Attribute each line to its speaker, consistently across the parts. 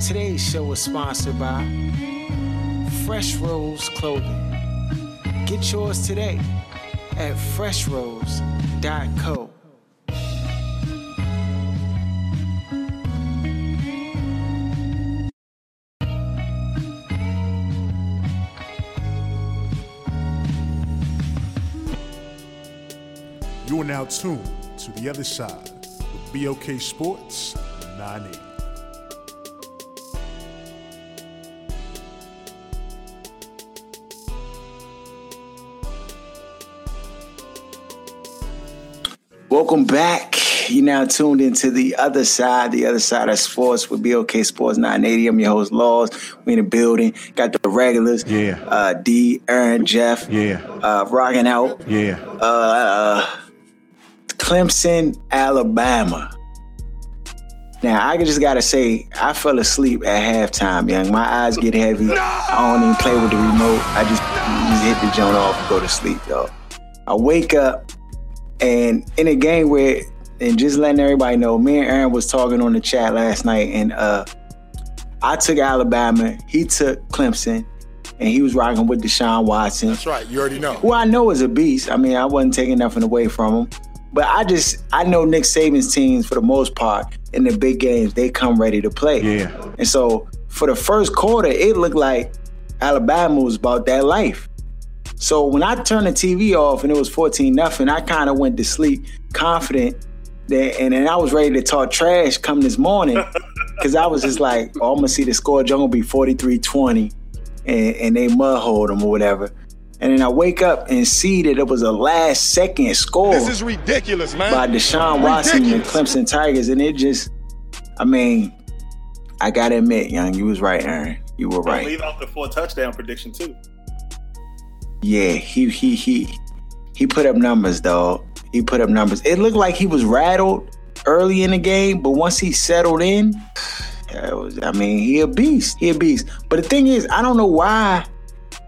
Speaker 1: Today's show is sponsored by Fresh Rose Clothing. Get yours today at freshrose.co.
Speaker 2: You are now tuned to the other side with BLK Sports 980.
Speaker 1: Welcome back. You now tuned into the other side, the other side of sports with BLK Sports 980. I'm your host, Laws. We in the building. Got the regulars.
Speaker 3: Yeah.
Speaker 1: Uh, D, Aaron, Jeff.
Speaker 3: Yeah.
Speaker 1: Uh, rocking out.
Speaker 3: Yeah.
Speaker 1: Uh, Clemson, Alabama. Now I just gotta say, I fell asleep at halftime, young. My eyes get heavy. I don't even play with the remote. I just, just hit the joint off and go to sleep, though. I wake up and in a game where, and just letting everybody know, me and Aaron was talking on the chat last night, and uh, I took Alabama, he took Clemson, and he was rocking with Deshaun Watson
Speaker 2: That's right. You already know.
Speaker 1: who I know is a beast. I mean, I wasn't taking nothing away from him. But I just I know Nick Saban's teams for the most part in the big games, they come ready to play.
Speaker 3: Yeah.
Speaker 1: And so for the first quarter, it looked like Alabama was about that life. So when I turned the TV off and it was 14 nothing, I kind of went to sleep confident that and then I was ready to talk trash come this morning. Cause I was just like, oh, I'm gonna see the score, gonna be 43-20 and, and they mud hold them or whatever. And then I wake up and see that it was a last second score
Speaker 2: This is ridiculous, man.
Speaker 1: by Deshaun Watson and the Clemson Tigers. And it just, I mean, I gotta admit, young, you was right, Aaron. You were right.
Speaker 4: leave off the four touchdown prediction too.
Speaker 1: Yeah, he he he he put up numbers, though. He put up numbers. It looked like he was rattled early in the game, but once he settled in, yeah, it was, I mean, he a beast. He a beast. But the thing is, I don't know why.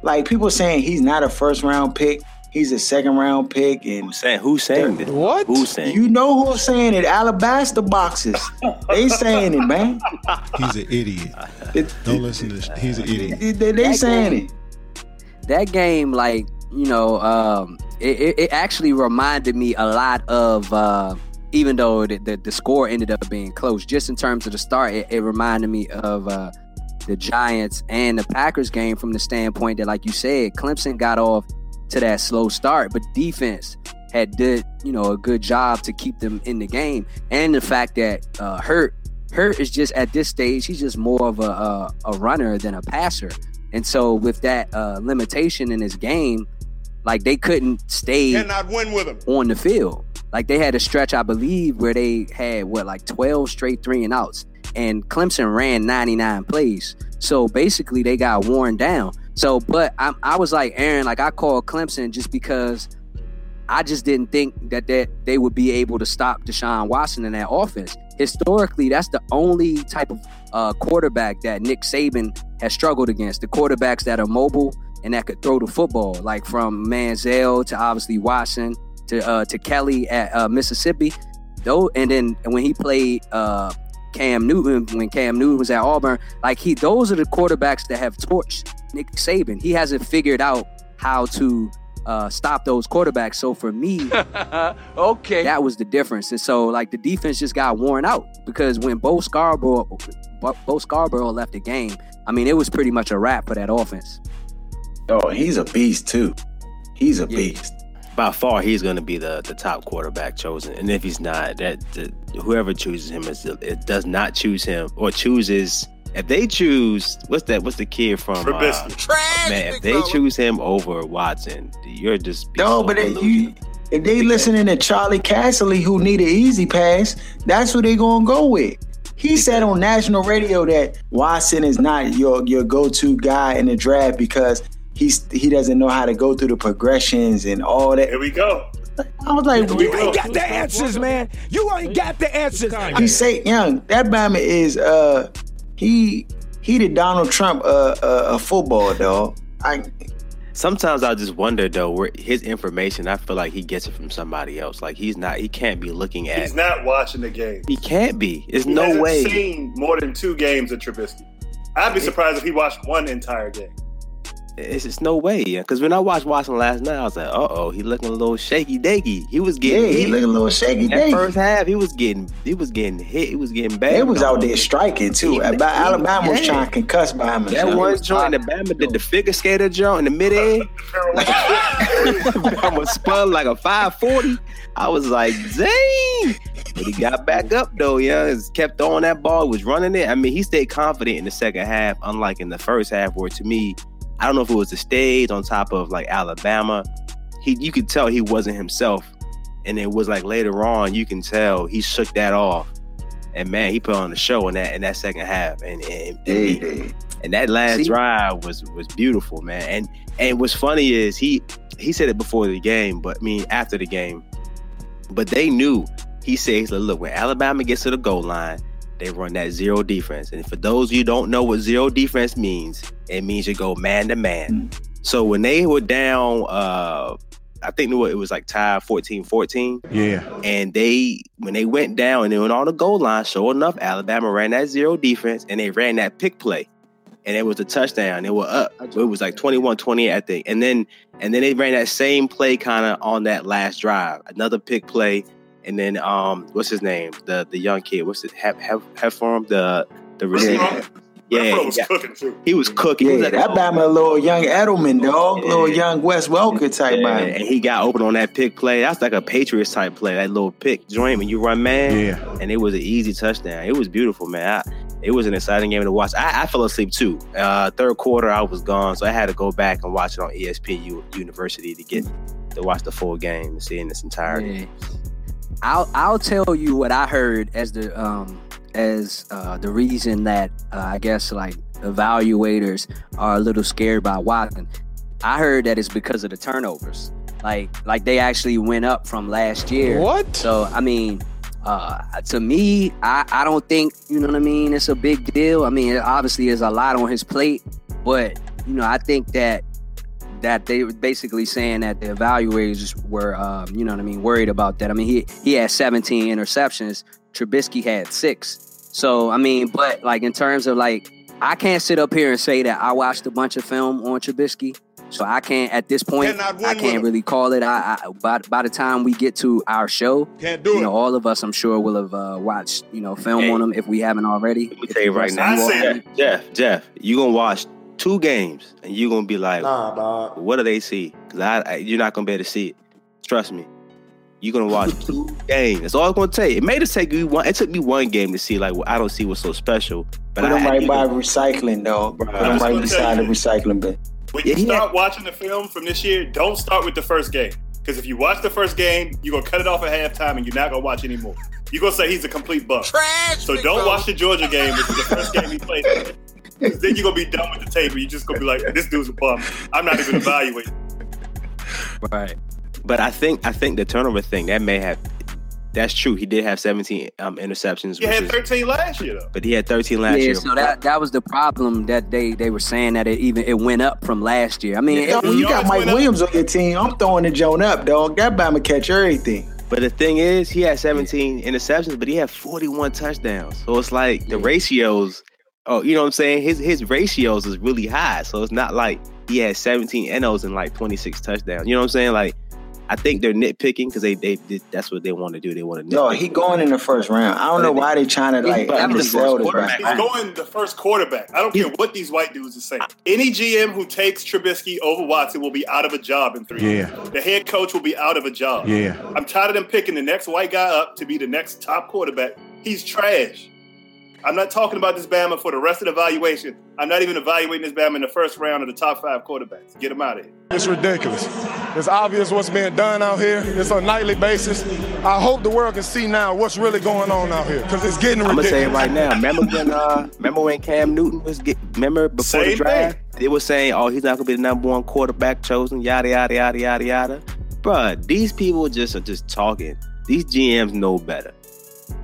Speaker 1: Like people saying he's not a first round pick. He's a second round pick, and
Speaker 5: Who's saying who's saying this?
Speaker 3: What?
Speaker 5: Who's saying?
Speaker 1: you know who's saying it? Alabaster boxes. they saying it, man.
Speaker 6: He's an idiot.
Speaker 1: It-
Speaker 6: Don't listen to this. He's an idiot.
Speaker 1: They, they, they saying it.
Speaker 7: That game, like you know, um, it, it, actually reminded me a lot of. Uh, even though the, the, the score ended up being close, just in terms of the start, it, it reminded me of uh, the Giants and the Packers game from the standpoint that, like you said, Clemson got off to that slow start, but defense had did you know a good job to keep them in the game, and the fact that uh, Hurt Hurt is just at this stage he's just more of a a, a runner than a passer, and so with that uh, limitation in his game, like they couldn't stay
Speaker 2: Cannot win with him.
Speaker 7: on the field. Like they had a stretch, I believe, where they had what like 12 straight three and outs, and Clemson ran 99 plays. So basically, they got worn down. So, but I, I was like Aaron, like I called Clemson just because I just didn't think that that they would be able to stop Deshaun Watson in that offense. Historically, that's the only type of uh, quarterback that Nick Saban has struggled against. The quarterbacks that are mobile and that could throw the football, like from Manziel to obviously Watson to uh, to Kelly at uh, Mississippi. Though, and then when he played uh, Cam Newton, when Cam Newton was at Auburn, like he, those are the quarterbacks that have torched Nick Saban. He hasn't figured out how to uh, stop those quarterbacks. So for me,
Speaker 3: Okay.
Speaker 7: that was the difference. And so like the defense just got worn out because when Bo Scarborough, Bo Bo Scarborough left the game, I mean it was pretty much a wrap for that offense.
Speaker 1: Oh, he's a beast too. He's a
Speaker 7: Yeah.
Speaker 1: beast.
Speaker 5: By far, he's going to be the, the top quarterback chosen. And if he's not, that the, whoever chooses him is it does not choose him or chooses. If they choose, what's that? What's the kid from? Uh,
Speaker 2: Trubisky.
Speaker 5: man, if they choose him over Watson, you're just
Speaker 1: No,
Speaker 5: so
Speaker 1: but it,
Speaker 5: delusional.
Speaker 1: you, if they listening to Charley Casserly, who need an easy pass, that's who they gonna go with. He said on national radio that Watson is not your your go to guy in the draft because he's he doesn't know how to go through the progressions and all that.
Speaker 4: Here we go.
Speaker 1: I was like,
Speaker 4: we
Speaker 3: You ain't got the answers, man. You ain't got the answers.
Speaker 1: he say young that Bama is uh he he the Donald Trump uh, uh, uh football dog. I
Speaker 5: Sometimes I just wonder though, where his information, I feel like he gets it from somebody else. Like he's not, he can't be looking at.
Speaker 4: He's not watching the game.
Speaker 5: He can't be. There's
Speaker 4: He
Speaker 5: no
Speaker 4: hasn't
Speaker 5: way.
Speaker 4: Seen more than two games of Trubisky. I'd be surprised if he watched one entire game.
Speaker 5: It's just no way. Yeah, because when I watched Watson last night, I was like, uh oh, he looking a little shaky daky. He was
Speaker 1: Yeah,
Speaker 5: getting
Speaker 1: he
Speaker 5: hit.
Speaker 1: look a little shaky.
Speaker 5: that first half, he was getting, he was getting hit. He was getting bad.
Speaker 1: They was out there striking too.
Speaker 5: He-
Speaker 1: About Alabama was
Speaker 5: yeah.
Speaker 1: trying to concuss by him.
Speaker 5: That one joint, the Bama did the figure skater joint in the mid air. Bama spun like a 540. I was like, dang. But he got back up though, yeah. Just kept throwing that ball, was running it. I mean, he stayed confident in the second half, unlike in the first half, where to me, I don't know if it was the stage on top of like Alabama. He you could tell he wasn't himself. And it was like later on, you can tell he shook that off. And man, he put on the show in that in that second half. And, and, he- and that last
Speaker 7: See?
Speaker 5: drive was was beautiful, man. And and what's funny is he he said it before the game, but I mean after the game. But they knew. He says, look, when Alabama gets to the goal line, they run that zero defense. And for those of you who don't know what zero defense means, it means you go man to man. So when they were down, uh, I think it was- like tied 14-14
Speaker 2: Yeah.
Speaker 5: and they when they went down and they went on the goal line, sure enough, Alabama ran that zero defense and they ran that pick play. And it was a touchdown. They were up. So it was like 21-28, I think. And then and then they ran that same play kind of on that last drive. Another pick play. And then um what's his name? The the young kid. What's it? Have have have for him? The the receiver. Yeah,
Speaker 4: Renfrow
Speaker 5: he,
Speaker 4: was
Speaker 5: got-
Speaker 4: cooking too.
Speaker 5: he was cooking. He
Speaker 1: Yeah,
Speaker 5: was like,
Speaker 1: that Bama my little young Edelman dog, little young Wes Welker type
Speaker 5: Yeah,
Speaker 1: Bama.
Speaker 5: and he got open on that pick play. That's like a Patriots type play. That little pick joint when you run man.
Speaker 2: Yeah.
Speaker 5: and it was an easy touchdown. It was beautiful, man. I, it was an exciting game to watch. I, I fell asleep too. Uh, third quarter, I was gone, so I had to go back and watch it on ESPN U- University to get to watch the full game and see in its entirety.
Speaker 7: Yeah. I'll I'll tell you what I heard as the um as uh the reason that uh, I guess like evaluators are a little scared by Watson. I heard that it's because of the turnovers. Like like they actually went up from last year.
Speaker 3: What?
Speaker 7: So I mean, uh, to me, I, I don't think you know what I mean. It's a big deal. I mean, it obviously is a lot on his plate, but you know, I think that that they were basically saying that the evaluators were, um, you know what I mean, worried about that. I mean, he he had 17 interceptions. Trubisky had six. So I mean, but like in terms of like, I can't sit up here and say that I watched a bunch of film on Trubisky. So I can't at this point. I can't really call it. I, I by by the time we get to our show,
Speaker 8: Can't do
Speaker 7: you
Speaker 8: it.
Speaker 7: know, all of us, I'm sure, will have uh, watched, you know, film
Speaker 5: Hey.
Speaker 7: on them if we haven't already.
Speaker 5: Let me tell you right now, Jeff, Jeff, Jeff, you gonna watch two games and you're gonna be like,
Speaker 8: Nah, dog.
Speaker 5: what do they see? Because I, I, you're not gonna be able to see it. Trust me. You're gonna watch two games. That's all it's gonna take. It may just take you one. It took me one game to see like well, I don't see what's so special. But
Speaker 1: Put
Speaker 5: I
Speaker 1: them
Speaker 5: had
Speaker 1: right
Speaker 5: to
Speaker 1: by
Speaker 5: go-
Speaker 1: recycling, dog. Put them
Speaker 4: I'm just
Speaker 1: right
Speaker 4: gonna
Speaker 1: beside the recycling bin.
Speaker 4: When you
Speaker 5: Yeah, he
Speaker 4: start watching the film from this year, don't start with the first game. Because if you watch the first game, you're gonna cut it off at halftime and you're not gonna watch anymore. You're gonna say he's a complete bust. So don't watch the Georgia game, which is the first game he played. 'Cause then you're gonna be done with the tape. You're just gonna be like, this dude's a bum. I'm not even evaluating.
Speaker 7: Right.
Speaker 5: But I think I think the turnover thing that may have that's true. He did have 17 um, interceptions,
Speaker 4: He
Speaker 5: which
Speaker 4: had
Speaker 5: is-
Speaker 4: 13 last year though.
Speaker 5: but he had 13 last
Speaker 7: yeah,
Speaker 5: year.
Speaker 7: so that that was the problem that they they were saying that it even it went up from last year. I mean,
Speaker 1: Yo,
Speaker 7: it-
Speaker 1: when you got Mike
Speaker 4: went up.
Speaker 1: Williams on your team, I'm throwing the Joan up, dog. That Bama catch everything.
Speaker 5: But the thing is, he had 17 interceptions, but he had 41 touchdowns. So it's like the
Speaker 7: Yeah.
Speaker 5: ratios. Oh, you know what I'm saying? His his ratios is really high. So it's not like he had 17 NOs and like 26 touchdowns. You know what I'm saying? Like I think they're nitpicking because they, they they that's what they want to do. They want to
Speaker 1: No, he going in the first round. I don't know why they trying to like
Speaker 5: But I'm the first
Speaker 1: this.
Speaker 5: quarterback.
Speaker 1: Bama.
Speaker 4: He's going the first quarterback. I don't care what these white dudes are saying. Any GM who takes Trubisky over Watson will be out of a job in three years.
Speaker 2: Yeah.
Speaker 4: The head coach will be out of a job.
Speaker 2: Yeah.
Speaker 4: I'm tired of them picking the next white guy up to be the next top quarterback. He's trash. I'm not talking about this Bama for the rest of the evaluation. I'm not even evaluating this Bama in the first round of the top five quarterbacks. Get him out of here.
Speaker 8: It's ridiculous. It's obvious what's being done out here. It's on a nightly basis. I hope the world can see now what's really going on out here because it's getting ridiculous.
Speaker 5: I'm gonna say it right now. Remember when uh remember when Cam Newton was get remember before the
Speaker 4: Same
Speaker 5: draft? They were saying, Oh, he's not gonna be the number one quarterback chosen, yada yada yada yada yada. Bruh, these people just are just talking. These GMs know better.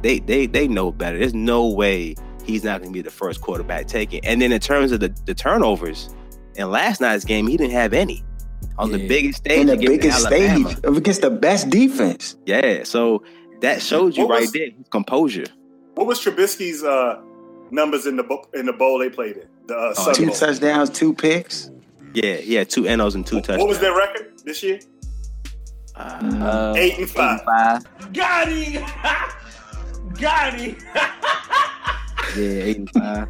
Speaker 5: They they they know better. There's no way he's not gonna be the first quarterback taken. And then in terms of the, the turnovers, in last night's game, he didn't have any. on the biggest stage
Speaker 1: in the
Speaker 5: against
Speaker 1: biggest
Speaker 5: Alabama.
Speaker 1: stage against the best defense.
Speaker 5: Yeah, so that shows you
Speaker 4: What
Speaker 5: right
Speaker 4: was-
Speaker 5: there composure.
Speaker 4: What was Trubisky's uh, numbers in the bo- in the bowl they played in? The uh,
Speaker 5: Oh,
Speaker 1: Two
Speaker 4: Bowl.
Speaker 1: touchdowns, two picks.
Speaker 5: Yeah, he had two NOs and two touchdowns.
Speaker 4: What was their record this year?
Speaker 7: Uh,
Speaker 4: Eight and five.
Speaker 7: 85.
Speaker 3: Got him! Got him!
Speaker 7: Yeah, 85.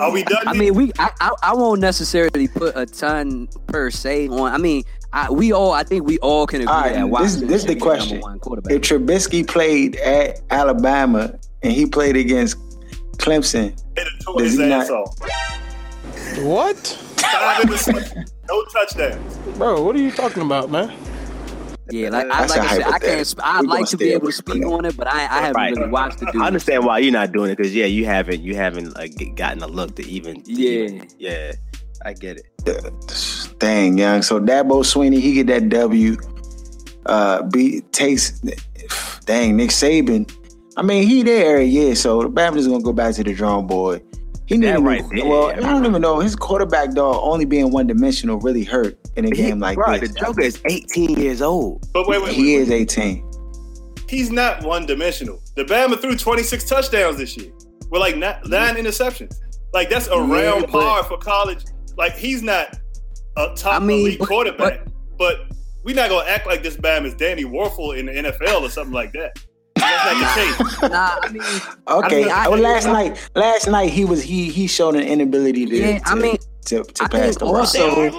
Speaker 4: Are we done?
Speaker 7: I mean, we I, I I won't necessarily put a ton per se on. I mean, I, we all I think we all can agree
Speaker 1: All right,
Speaker 7: that
Speaker 1: this- this is the question.
Speaker 7: one.
Speaker 1: If Trubisky played at Alabama and he played against Clemson,
Speaker 4: Hit
Speaker 1: Does
Speaker 4: his
Speaker 1: he
Speaker 4: ass
Speaker 1: not-
Speaker 4: off.
Speaker 8: What?
Speaker 4: No touchdowns.
Speaker 8: Bro, what are you talking about, man?
Speaker 7: Yeah, like I
Speaker 1: That's
Speaker 7: like
Speaker 1: a
Speaker 7: I said, I can't. sp- I'd like
Speaker 1: gonna
Speaker 7: be able to speak on it, but I I haven't
Speaker 5: Right.
Speaker 7: really watched the dude.
Speaker 5: I understand why you're not doing it because yeah, you haven't you haven't like gotten a look to even to
Speaker 7: Yeah.
Speaker 5: even- yeah. I get it.
Speaker 1: dang young. So Dabo Swinney, he get that W. Uh, be takes dang Nick Saban. I mean, he there yeah. so the Bama's gonna go back to the drawing board. He
Speaker 5: That
Speaker 1: didn't
Speaker 5: right
Speaker 1: even,
Speaker 5: there.
Speaker 1: well, I don't even know his quarterback dog only being one dimensional really hurt in a
Speaker 5: He-
Speaker 1: game like
Speaker 5: bro,
Speaker 1: this.
Speaker 5: the Joker is 18 years old.
Speaker 4: But wait, wait,
Speaker 1: He
Speaker 4: wait.
Speaker 1: is 18.
Speaker 4: He's not one dimensional. The Bama threw 26 touchdowns this year with like ni- nine mm-hmm. interceptions. Like that's around
Speaker 7: but-
Speaker 4: par for college. Like he's not a top
Speaker 7: I mean,
Speaker 4: elite
Speaker 7: but-
Speaker 4: quarterback, but, we're not gonna act like this Bama is Danny Wuerffel in the NFL or something like that. That's not the case.
Speaker 7: Nah, I mean,
Speaker 1: Okay.
Speaker 7: I- oh,
Speaker 1: well, last night, last night he was he he showed an inability to
Speaker 7: Yeah, I mean,
Speaker 1: to, to
Speaker 7: I
Speaker 1: pass
Speaker 7: think
Speaker 1: the ball.
Speaker 7: also,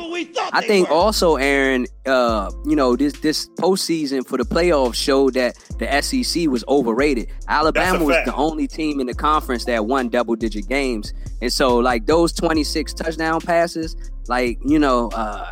Speaker 7: I think also, Aaron, uh, you know, this this postseason for the playoffs showed that the SEC was overrated. Alabama was the only team in the conference that won double digit games, and so like those twenty six touchdown passes, like you know, uh,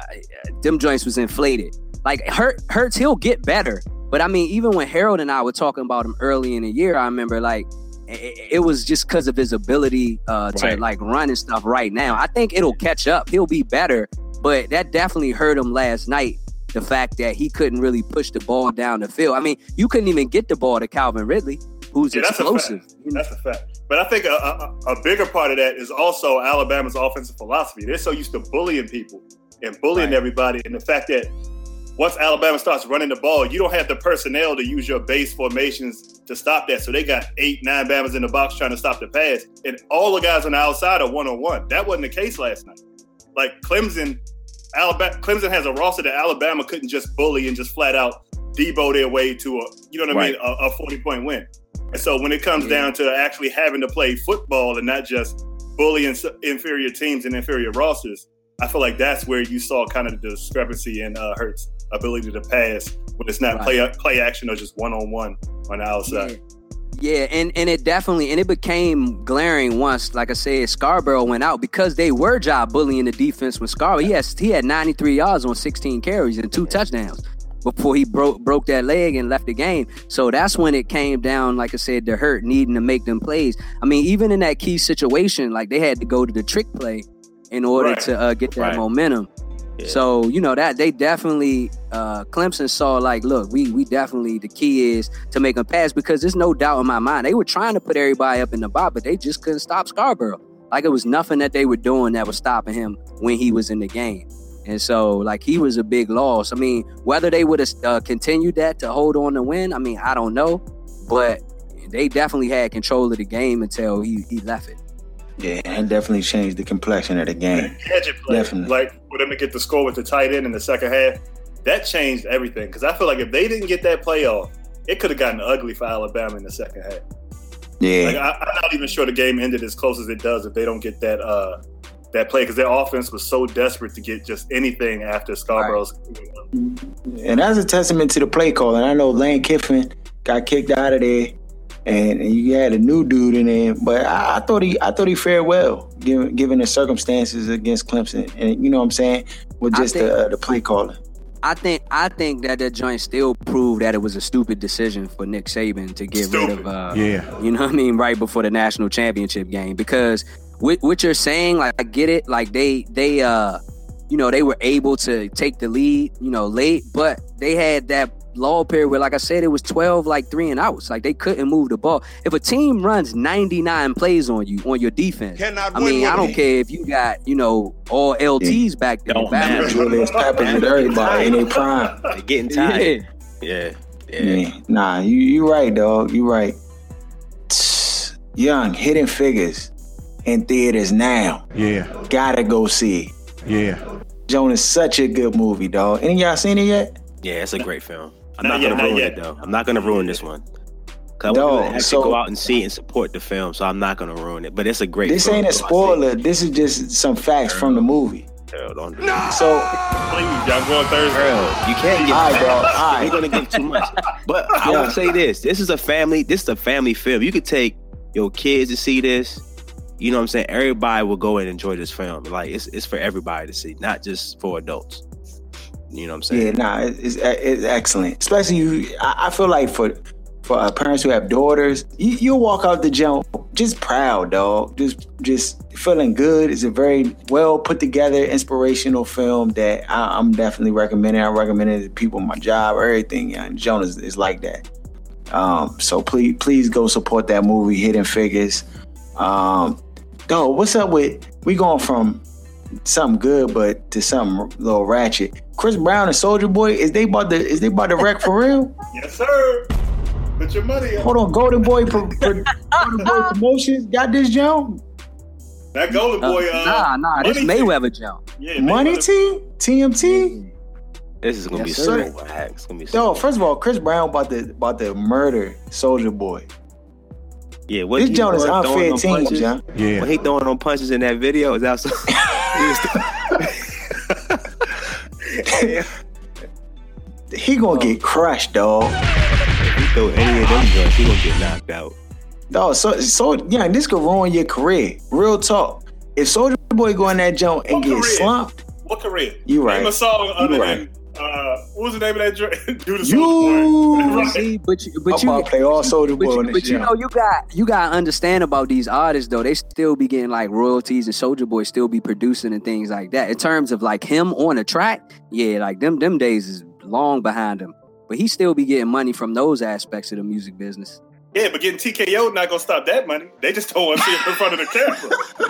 Speaker 7: them joints was inflated. Like Hurt Hurts, he'll get better, but I mean, even when Harold and I were talking about him early in the year, I remember like it, it was just because of his ability uh, to
Speaker 5: Right.
Speaker 7: like run and stuff right now. I think it'll catch up. He'll be better, but that definitely hurt him last night. The fact that he couldn't really push the ball down the field. I mean, you couldn't even get the ball to Calvin Ridley, who's
Speaker 4: Yeah, that's a
Speaker 7: explosive.
Speaker 4: fact. That's a fact. But I think a, a, a bigger part of that is also Alabama's offensive philosophy. They're so used to bullying people and bullying
Speaker 5: Right.
Speaker 4: everybody, and the fact that once Alabama starts running the ball, you don't have the personnel to use your base formations to stop that. So they got eight, nine Bamas in the box trying to stop the pass, and all the guys on the outside are one on one. That wasn't the case last night. Like Clemson, Alabama, Clemson has a roster that Alabama couldn't just bully and just flat out debo their way to a, you know what I mean, a, a forty point win. And so when it comes
Speaker 7: Yeah.
Speaker 4: down to actually having to play football and not just bullying inferior teams and inferior rosters, I feel like that's where you saw kind of the discrepancy in uh, Hurts' ability to pass when it's not
Speaker 7: Right.
Speaker 4: play play action or just one on one on the outside.
Speaker 7: Yeah, and and it definitely and it became glaring once, like I said, Scarborough went out because they were job bullying the defense with Scarborough. He he had 93 yards on 16 carries and two touchdowns before he broke broke that leg and left the game. So that's when it came down, like I said, to hurt needing to make them plays. I mean, even in that key situation, like they had to go to the trick play in order
Speaker 4: Right.
Speaker 7: to uh, get that
Speaker 5: Right.
Speaker 7: momentum. So you know that they definitely uh, Clemson saw like, look, we we definitely the key is to make them pass because there's no doubt in my mind they were trying to put everybody up in the box, but they just couldn't stop Scarborough. Like it was nothing that they were doing that was stopping him when he was in the game. And so, like, he was a big loss. I mean, whether they would have uh, continued that to hold on to win, I mean, I don't know. But they definitely had control of the game until he, he left it.
Speaker 1: Yeah, and definitely changed the complexion of the game.
Speaker 4: Play,
Speaker 1: Definitely.
Speaker 4: like for them to get the score with the tight end in the second half, that changed everything. Because I feel like if they didn't get that play off, it could have gotten ugly for Alabama in the second half. Like
Speaker 1: Yeah,
Speaker 4: I, I'm not even sure the game ended as close as it does if they don't get that uh, that play because their offense was so desperate to get just anything after Scarborough's.
Speaker 1: and that's a testament to the play call. And I know Lane Kiffin got kicked out of there, and, and you had a new dude in there. But I, I thought he, I thought he fared well given given the circumstances against Clemson. And you know what I'm saying with just
Speaker 7: think-
Speaker 1: the uh, the play calling.
Speaker 7: I think I think that that joint still proved that it was a stupid decision for Nick Saban to get rid of uh,
Speaker 6: Yeah.
Speaker 7: You know what I mean? Right before the national championship game. Because what, what you're saying, like I get it, like they they uh you know, they were able to take the lead, you know, late, but they had that lull period where, like I said, it was 12 like three and outs. Like they couldn't move the ball. If a team runs 99 plays on you on your defense,
Speaker 8: Cannot
Speaker 7: I
Speaker 8: win
Speaker 7: mean,
Speaker 8: with
Speaker 7: I don't
Speaker 8: me.
Speaker 7: care if you got you know all LTs back there.
Speaker 5: Don't matter.
Speaker 1: Julius Peppers with everybody in their prime.
Speaker 5: They're getting tired. Yeah. Yeah.
Speaker 1: Yeah. Nah, you you right, dog. You right. Young, hidden figures in theaters now.
Speaker 2: Yeah,
Speaker 1: Gotta go see it.
Speaker 2: yeah.
Speaker 1: Joan is such a good movie, dog. Any of y'all seen it yet?
Speaker 5: Yeah, it's a great film. I'm
Speaker 4: Not
Speaker 5: not,
Speaker 4: yet,
Speaker 5: gonna
Speaker 4: not
Speaker 5: ruin
Speaker 4: yet.
Speaker 5: it though. I'm not gonna ruin this one. Cause I want to actually
Speaker 1: so-
Speaker 5: go out and see and support the film, so I'm not gonna ruin it. But it's a great.
Speaker 1: This
Speaker 5: film.
Speaker 1: ain't a spoiler. This is just some facts from the movie.
Speaker 5: say, Girl, don't do that.
Speaker 1: So,
Speaker 4: Please, y'all going Thursday.
Speaker 5: Girl, you can't get.
Speaker 1: all right, bro. All
Speaker 5: You're gonna give too much. But I
Speaker 1: Yeah.
Speaker 5: will say this: this is a family. This is a family film. You could take your kids to see this. You know what I'm saying? Everybody will go and enjoy this film. Like it's it's for everybody to see, not just for adults. You know what I'm saying?
Speaker 1: Yeah, nah, it's, it's excellent. Especially you, I, feel like for for uh, parents who have daughters, you, you'll walk out the gym just proud, dog. Just just feeling good. It's a very well put together, inspirational film that I, I'm definitely recommending. I recommend it to people, my job, everything. And Jonas is like that. Um, so please, please go support that movie, Hidden Figures. Um, dog, what's up with we going from something good, but to something little ratchet. Chris Brown and Soulja Boy, is they about to is they about to wreck for real?
Speaker 4: Yes, sir. Put your money up.
Speaker 1: Hold on, Golden Boy pro, pro, Golden Boy Promotions got this jump.
Speaker 4: That Golden
Speaker 7: Uh,
Speaker 4: Boy. Uh,
Speaker 7: nah, nah, this
Speaker 4: Money
Speaker 7: Mayweather jump.
Speaker 4: Yeah,
Speaker 1: Money
Speaker 4: Mayweather.
Speaker 1: T, TMT.
Speaker 5: This is gonna
Speaker 7: Yes,
Speaker 5: be
Speaker 7: sir.
Speaker 5: so whack. It's gonna be so.
Speaker 1: Yo, first of all, Chris Brown about to about to murder Soulja Boy.
Speaker 5: Yeah, what
Speaker 1: This
Speaker 5: he
Speaker 1: joint is
Speaker 5: throwing- throwing
Speaker 1: unfair
Speaker 5: on
Speaker 1: team,
Speaker 5: punches?
Speaker 1: John.
Speaker 2: Yeah.
Speaker 5: When he throwing on punches in that video, is that so?
Speaker 1: He gonna get crushed, dog.
Speaker 5: if he throw any of them guns, he gonna get knocked out.
Speaker 1: Dog, so so yeah, this could ruin your career. Real talk. If Soulja Boy go in that jump and
Speaker 4: What
Speaker 1: get
Speaker 4: career?
Speaker 1: slumped,
Speaker 4: What career?
Speaker 1: You right.
Speaker 4: Name a song other
Speaker 1: right.
Speaker 4: than uh, what was the name of that joint? Do the
Speaker 1: You-
Speaker 4: Right.
Speaker 7: See, but you, but
Speaker 1: I'm
Speaker 7: you,
Speaker 1: about to play all Soldier
Speaker 7: But,
Speaker 1: Boy
Speaker 7: you, but you know, you got you got to understand about these artists though. They still be getting like royalties, and Soulja Boy still be producing and things like that. In terms of like him on a track, yeah, like them them days is long behind him. But he still be getting money from those aspects of the music business.
Speaker 4: Yeah, but getting TKO not gonna stop that money. They just don't want to see him in front of the camera.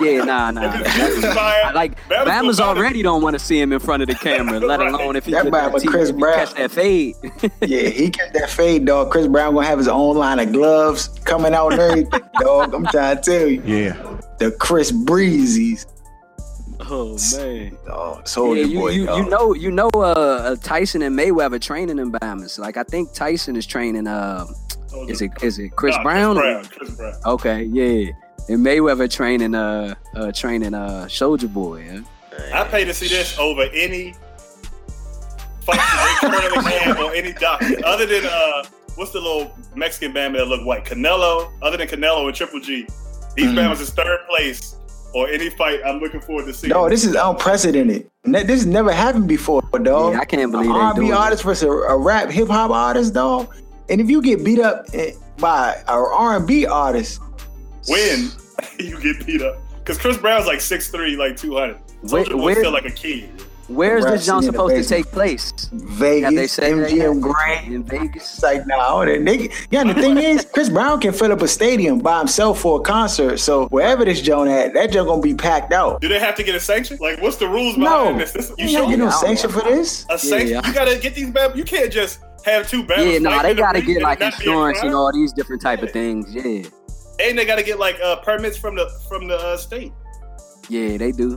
Speaker 7: Yeah, nah, nah.
Speaker 4: If it's inspired,
Speaker 7: I like
Speaker 4: Bama's
Speaker 7: Bama's
Speaker 4: gonna-
Speaker 7: already don't want to see him in front of the camera, let
Speaker 4: Right.
Speaker 7: alone if he,
Speaker 1: That
Speaker 7: could-
Speaker 1: Bama Chris
Speaker 7: if he
Speaker 1: Brown.
Speaker 7: catch that fade.
Speaker 1: Yeah, he kept that fade, dog. Chris Brown gonna have his own line of gloves coming out and everything, dog. I'm trying to tell you.
Speaker 2: Yeah.
Speaker 1: The Chris Breezies.
Speaker 7: oh man.
Speaker 1: Dog,
Speaker 7: Yeah, you,
Speaker 1: Boy,
Speaker 7: you,
Speaker 1: dog.
Speaker 7: you know you know uh, uh, Tyson and Mayweather training in Bahamas. Like I think Tyson is training uh is it is it Chris
Speaker 4: Nah,
Speaker 7: Brown?
Speaker 4: Chris Brown. Chris Brown.
Speaker 7: Okay, yeah. And Mayweather training uh uh training uh Soulja Boy, yeah.
Speaker 4: I pay to see this over any fight that they currently have or any doctor. Other than uh, what's the little Mexican band that look white? Canelo. Other than Canelo and Triple G, these
Speaker 1: Mhm.
Speaker 4: bands is third place or any fight. I'm looking forward to seeing.
Speaker 1: No, this is unprecedented. Ne- This has never happened before, dog.
Speaker 7: Yeah, I can't believe
Speaker 1: An
Speaker 7: they
Speaker 1: R&B artist versus a, a rap hip hop artist, dog. And if you get beat up eh, by an R&B artist,
Speaker 4: when you get beat up. Because Chris Brown's like 6'3", like 200.
Speaker 7: Where-
Speaker 4: Soldier
Speaker 7: where-
Speaker 4: still like a kid.
Speaker 7: Where's this joint
Speaker 1: scene in the
Speaker 7: supposed to take place?
Speaker 1: Vegas,
Speaker 7: Have they say
Speaker 1: MGM? Grand.
Speaker 7: In Vegas?
Speaker 1: It's like, nah, that nigga. Yeah, the thing is, Chris Brown can fill up a stadium by himself for a concert. So wherever this joint at, that joint gonna be packed out.
Speaker 4: Do they have to get a sanction? Like, what's the rules
Speaker 1: No,
Speaker 4: behind this? this
Speaker 1: you
Speaker 4: you
Speaker 1: ain't
Speaker 4: sure?
Speaker 1: get no sanction for this.
Speaker 4: A sanction?
Speaker 7: Yeah.
Speaker 4: You gotta get these bad. You can't just have two battles.
Speaker 7: Yeah, no,
Speaker 4: fight
Speaker 7: they gotta get like
Speaker 4: not be a
Speaker 7: insurance and all these different type of things. Yeah.
Speaker 4: And they gotta get like uh, permits from the from the uh, state.
Speaker 7: Yeah, they do.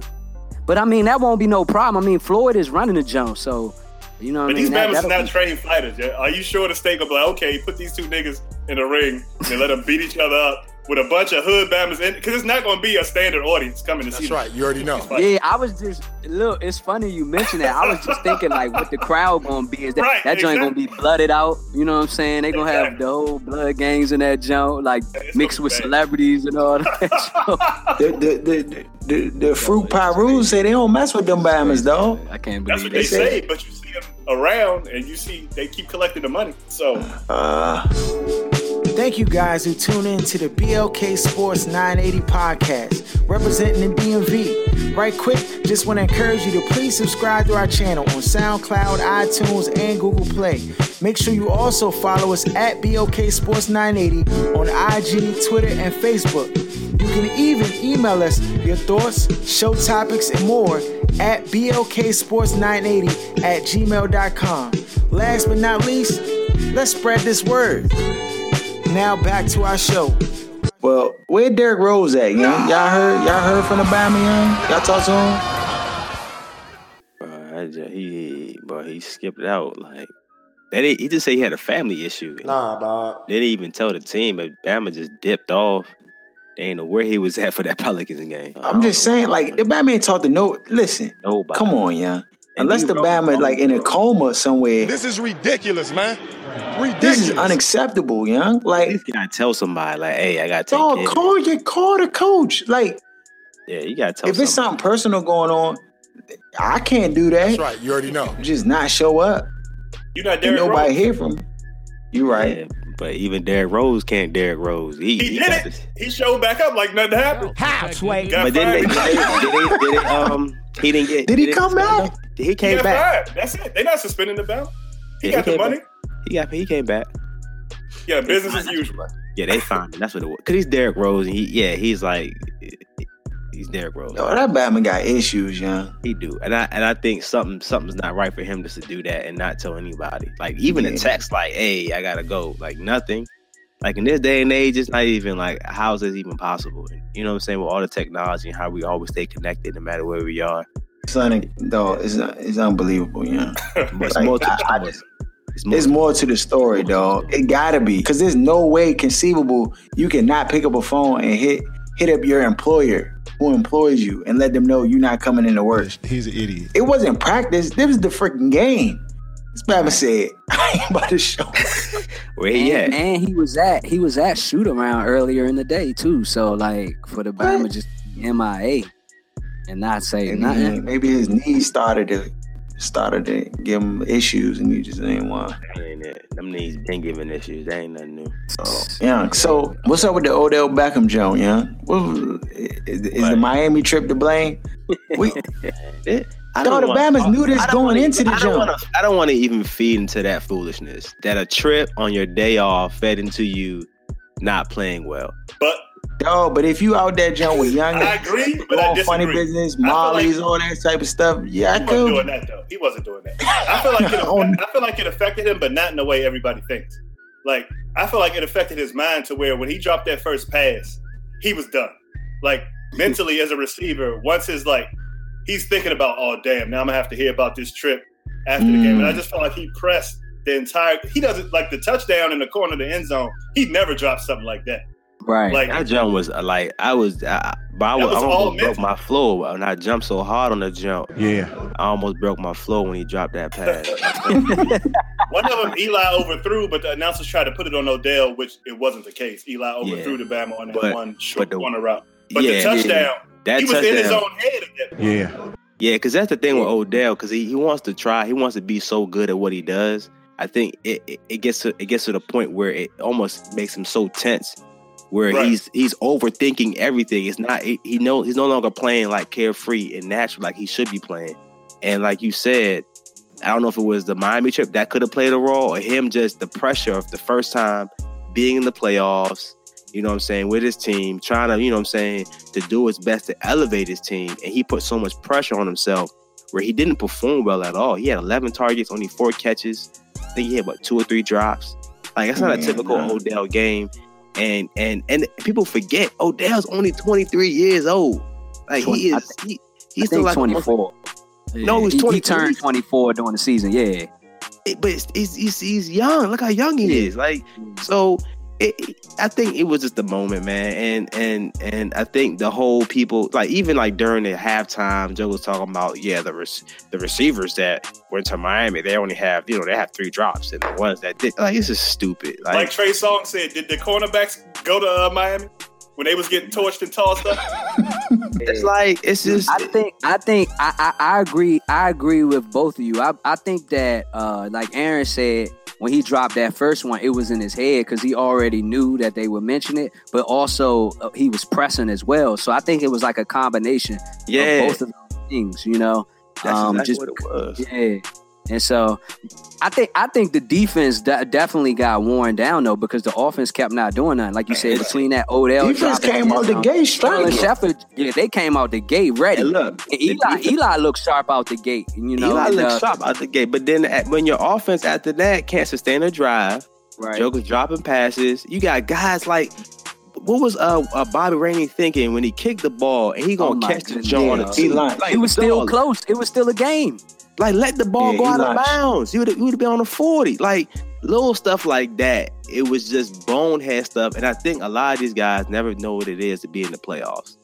Speaker 7: But I mean, that won't be no problem. I mean, Floyd is running the jump, so you know what
Speaker 4: But
Speaker 7: I mean.
Speaker 4: these
Speaker 7: That-
Speaker 4: battles are not
Speaker 7: be-
Speaker 4: trained fighters. Yeah? Are you sure the state gonna be like, okay, put these two niggas in a ring and let them beat each other up with a bunch of hood bammers in? Because it's not gonna be a standard audience coming to see.
Speaker 8: That's
Speaker 4: them.
Speaker 8: right. You already know.
Speaker 7: Yeah, I was just look. It's funny you mentioned that. I was just thinking like, what the crowd gonna be is that
Speaker 4: Right,
Speaker 7: that joint gonna be blooded out. You know what I'm saying? They gonna have the whole blood gangs in that joint, like
Speaker 4: it's
Speaker 7: mixed with
Speaker 4: bad.
Speaker 7: celebrities and all that.
Speaker 1: The the the the, the fruit pie rules say they don't mess with them bammers, though.
Speaker 7: I can't believe
Speaker 4: That's
Speaker 7: believe
Speaker 4: what they
Speaker 7: they
Speaker 1: say.
Speaker 4: say, but you see them around and you see they keep collecting the money. So
Speaker 1: Uh, Thank you guys who tune in to the BLK Sports 980 podcast, representing the DMV. Right quick, just want to encourage you to please subscribe to our channel on SoundCloud, iTunes, and Google Play. Make sure you also follow us at BLK Sports 980 on IG, Twitter, and Facebook. You can even email us your thoughts, show topics, and more at blksports980 at gmail.com. Last but not least, let's spread this word. Now back to our show. Well, where Derrick Rose at, young? Y'all heard? Y'all heard from the Bama, young? Y'all talk to him?
Speaker 5: Bro, I just, he, bro, he skipped out. Like, they didn't, he just said he had a family issue.
Speaker 3: Nah, dog.
Speaker 5: They didn't even tell the team, but Bama just dipped off. They ain't know where he was at for that Pelicans game.
Speaker 1: I'm just saying, like, the Bama ain't talked to no. Listen,
Speaker 5: Nobody.
Speaker 1: come on, young.
Speaker 5: And
Speaker 1: Unless the
Speaker 5: Rose
Speaker 1: Bama like in a coma somewhere,
Speaker 8: This is ridiculous, man. Ridiculous.
Speaker 1: this is unacceptable, young. Like,
Speaker 5: least you gotta tell somebody, like, hey, I gotta take
Speaker 1: dog, call your call the coach. Like,
Speaker 5: Yeah, you gotta tell
Speaker 1: if it's something personal going on, I can't do that.
Speaker 8: That's right. You already know.
Speaker 1: Just not show up.
Speaker 4: You're not
Speaker 1: And
Speaker 4: Derrick
Speaker 1: nobody
Speaker 4: Rose.
Speaker 1: hear from. you. You right.
Speaker 5: Yeah, but even Derrick Rose can't Derrick Rose. He,
Speaker 4: He did it.
Speaker 5: this-
Speaker 4: He showed back up like nothing happened.
Speaker 3: How, Sway?
Speaker 4: Got
Speaker 5: But then they,
Speaker 4: fired.
Speaker 5: did they, did they, did they, um, he didn't get.
Speaker 1: Did he
Speaker 5: didn't
Speaker 1: come
Speaker 5: stand
Speaker 1: back?
Speaker 5: Up? He
Speaker 4: He
Speaker 5: came
Speaker 4: got
Speaker 5: back.
Speaker 4: fired. That's it. They're not suspending the bell. He
Speaker 5: Yeah,
Speaker 4: got the money.
Speaker 5: back. He got. He came back.
Speaker 4: Yeah, business as usual.
Speaker 5: Yeah, they found him. That's what it was. Cause he's Derrick Rose, and he, yeah, he's like, he's Derrick Rose.
Speaker 1: No, that Batman got issues, young.
Speaker 5: He do, and I and I think something something's not right for him just to do that and not tell anybody. Like even
Speaker 1: Yeah.
Speaker 5: a text, like, "Hey, I gotta go," like nothing. Like in this day and age, it's not even like how is this even possible? You know what I'm saying? With all the technology and how we always stay connected, no matter where we are.
Speaker 1: Son, though it's, it's unbelievable, young.
Speaker 5: But it's
Speaker 1: Like,
Speaker 5: more to the
Speaker 1: I- I
Speaker 5: story.
Speaker 1: just-
Speaker 5: It's more.
Speaker 1: There's more to the story, dog. It gotta be, cause there's no way conceivable you cannot pick up a phone and hit hit up your employer who employs you and let them know you're not coming into work.
Speaker 6: He's an idiot.
Speaker 1: It wasn't practice. This was the freaking game. This Bama said, "I ain't about to show."
Speaker 5: where he
Speaker 7: and,
Speaker 5: at?
Speaker 7: and he was at he was at shoot around earlier in the day too. So like for the Bama just MIA and not say
Speaker 1: Maybe,
Speaker 7: nothing.
Speaker 1: maybe his knees started to started to give him issues, and he just didn't want.
Speaker 5: Ain't it. Them knees been giving issues. That ain't nothing new.
Speaker 1: So, yeah. So, what's up with the Odell Beckham joint, yeah? What, is, is the Miami trip to blame? We,
Speaker 5: It, I
Speaker 1: Dog, the Bama's knew this going
Speaker 5: wanna-
Speaker 1: into the
Speaker 5: I don't
Speaker 1: jump.
Speaker 5: I don't want to even feed into that foolishness. That a trip on your day off fed into you not playing well.
Speaker 4: But
Speaker 1: dog, but if you out there jump with young,
Speaker 4: I agree, but I
Speaker 1: doing funny business,
Speaker 4: feel like-
Speaker 1: all that type of stuff, yeah, I could.
Speaker 4: he wasn't doing that though. He wasn't doing that. I feel like it,
Speaker 1: Oh.
Speaker 4: I feel like it affected him, but not in the way everybody thinks. Like I feel like it affected his mind to where when he dropped that first pass, he was done. Like mentally as a receiver, once his like he's thinking about, oh damn, now I'm gonna have to hear about this trip after the game. And I mm. just felt like he pressed the entire he doesn't like the touchdown in the corner of the end zone, he never dropped something like that.
Speaker 7: Right.
Speaker 4: Like
Speaker 5: That jump was uh, like I was, I, but I, was,
Speaker 4: was
Speaker 5: I
Speaker 4: all
Speaker 5: almost broke my flow and I jumped so hard on the jump.
Speaker 6: Yeah.
Speaker 5: I almost broke my flow when he dropped that pass.
Speaker 4: One of them, Eli overthrew, but the announcers tried to put it on Odell, which it wasn't the case. Eli overthrew the Bama on that
Speaker 5: But-
Speaker 4: one short
Speaker 5: but the-
Speaker 4: corner route. But
Speaker 5: yeah,
Speaker 4: the touchdown,
Speaker 5: that
Speaker 4: he was in his own head. At that point.
Speaker 6: Yeah.
Speaker 5: Yeah, because that's the thing with Odell, because he, he wants to try, he wants to be so good at what he does. I think it, it, it gets to it gets to the point where it almost makes him so tense, where
Speaker 4: Right.
Speaker 5: he's he's overthinking everything. It's not he, he know he's no longer playing like carefree and natural like he should be playing. And like you said, I don't know if it was the Miami trip that could have played a role, or him just the pressure of the first time being in the playoffs. You know what I'm saying with his team, trying to you know what I'm saying to do his best to elevate his team, and he put so much pressure on himself where he didn't perform well at all. He had 11 targets, only four catches. I think he had about two or three drops. Like that's not a typical
Speaker 1: no.
Speaker 5: Odell game. And and and people forget oh, Odell's only 23 years old. Like
Speaker 7: Twen-
Speaker 5: he
Speaker 7: I
Speaker 5: is he,
Speaker 7: I
Speaker 5: he's still
Speaker 7: think
Speaker 5: like
Speaker 7: 24.
Speaker 5: No, he was
Speaker 7: he, he turned 24 during the season. Yeah.
Speaker 5: it- but it's, it's, he's, he's young. Look how young he is. Like so, it, it- I think it was just the moment, man. And and and I think the whole people, like even like during the halftime, Joe was talking about yeah the rec- the receivers that went to Miami, they only have you know they have three drops, and the ones that did like this is stupid. Like,
Speaker 4: Like Trey Songz said, did the cornerbacks go to uh, Miami when they was getting torched and tossed up?
Speaker 5: it's like it's just
Speaker 7: I think I think I, I, I agree I agree with both of you. I, I think that uh like Aaron said when he dropped that first one, it was in his head because he already knew that they would mention it, but also uh, he was pressing as well. So I think it was like a combination
Speaker 5: Yeah.
Speaker 7: of both of those things, you know.
Speaker 5: That's
Speaker 7: Um,
Speaker 5: exactly
Speaker 7: just
Speaker 5: what it was.
Speaker 7: Yeah. And so I think I think the defense de- definitely got worn down though because the offense kept not doing nothing. Like you said, between that Odell
Speaker 1: Defense came out the gate
Speaker 7: Sterling
Speaker 1: striking.
Speaker 7: Shepard, yeah, they came out the gate ready.
Speaker 5: And look,
Speaker 7: And Eli,
Speaker 5: defense-
Speaker 7: Eli looked sharp out the gate. and, You know,
Speaker 5: Eli looked
Speaker 7: uh,
Speaker 5: sharp out the gate, but then at, when your offense after that can't sustain a drive,
Speaker 7: Right.
Speaker 5: Joker's dropping passes. You got guys like what was uh, uh Bobby Rainey thinking when he kicked the ball and he
Speaker 7: Oh
Speaker 5: gonna
Speaker 7: my
Speaker 5: catch the
Speaker 7: goodness.
Speaker 5: jaw on the
Speaker 1: Yeah,
Speaker 5: tee? Like,
Speaker 7: it was still
Speaker 5: dog,
Speaker 7: close. It was still a game.
Speaker 5: Like let the ball
Speaker 1: Yeah,
Speaker 5: go out of bounds. You would you would have been on the forty. Like little stuff like that. It was just bonehead stuff, and I think a lot of these guys never know what it is to be in the playoffs.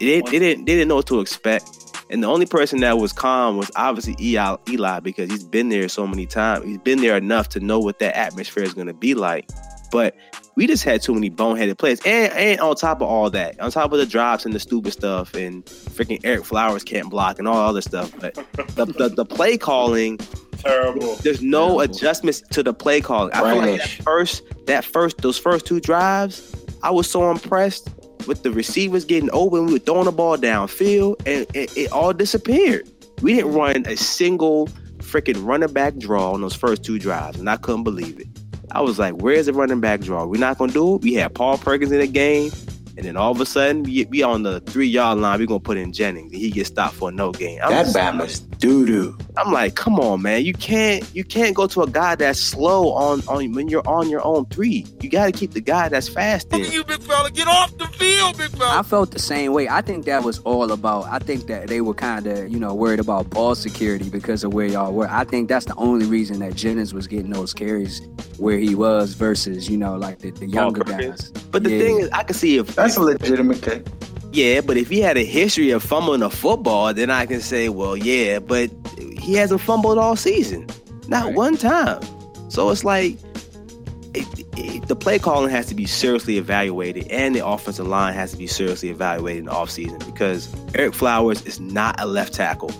Speaker 5: They, they didn't they didn't know what to expect. And the only person that was calm was obviously Eli, Eli because he's been there so many times. He's been there enough to know what that atmosphere is going to be like. But we just had too many boneheaded plays. And, and on top of all that, on top of the drops and the stupid stuff and freaking Ereck Flowers can't block and all other stuff. But the, the, the play calling,
Speaker 4: Terrible.
Speaker 5: there's no adjustments to the play calling. I feel like that first, that first, those first two drives, I was so impressed with the receivers getting open. We were throwing the ball downfield, and it, it all disappeared. We didn't run a single freaking running back draw on those first two drives, and I couldn't believe it. I was like, "Where's the running back draw? We're not gonna do it." We had Paul Perkins in the game, and then all of a sudden, we, we on the three yard line. We're gonna put in Jennings, and he gets stopped for a no gain. I'm
Speaker 1: That Bama's doo doo.
Speaker 5: I'm like, come on, man. You can't you can't go to a guy that's slow on on when you're on your own three. You got to keep the guy that's fast. In.
Speaker 7: I felt the same way. I think that was all about. I think that they were kind of, you know, worried about ball security because of where y'all were. I think that's the only reason that Jennings was getting those carries where he was versus, you know, like the, the younger guys.
Speaker 5: But the
Speaker 7: Yeah.
Speaker 5: thing is, I can see if
Speaker 1: That's a legitimate case.
Speaker 5: Yeah, but if he had a history of fumbling a football, then I can say, well, yeah, but he hasn't fumbled all season, not
Speaker 7: Right.
Speaker 5: one time. So it's like it, it, the play calling has to be seriously evaluated, and the offensive line has to be seriously evaluated in the offseason because Ereck Flowers is not a left tackle.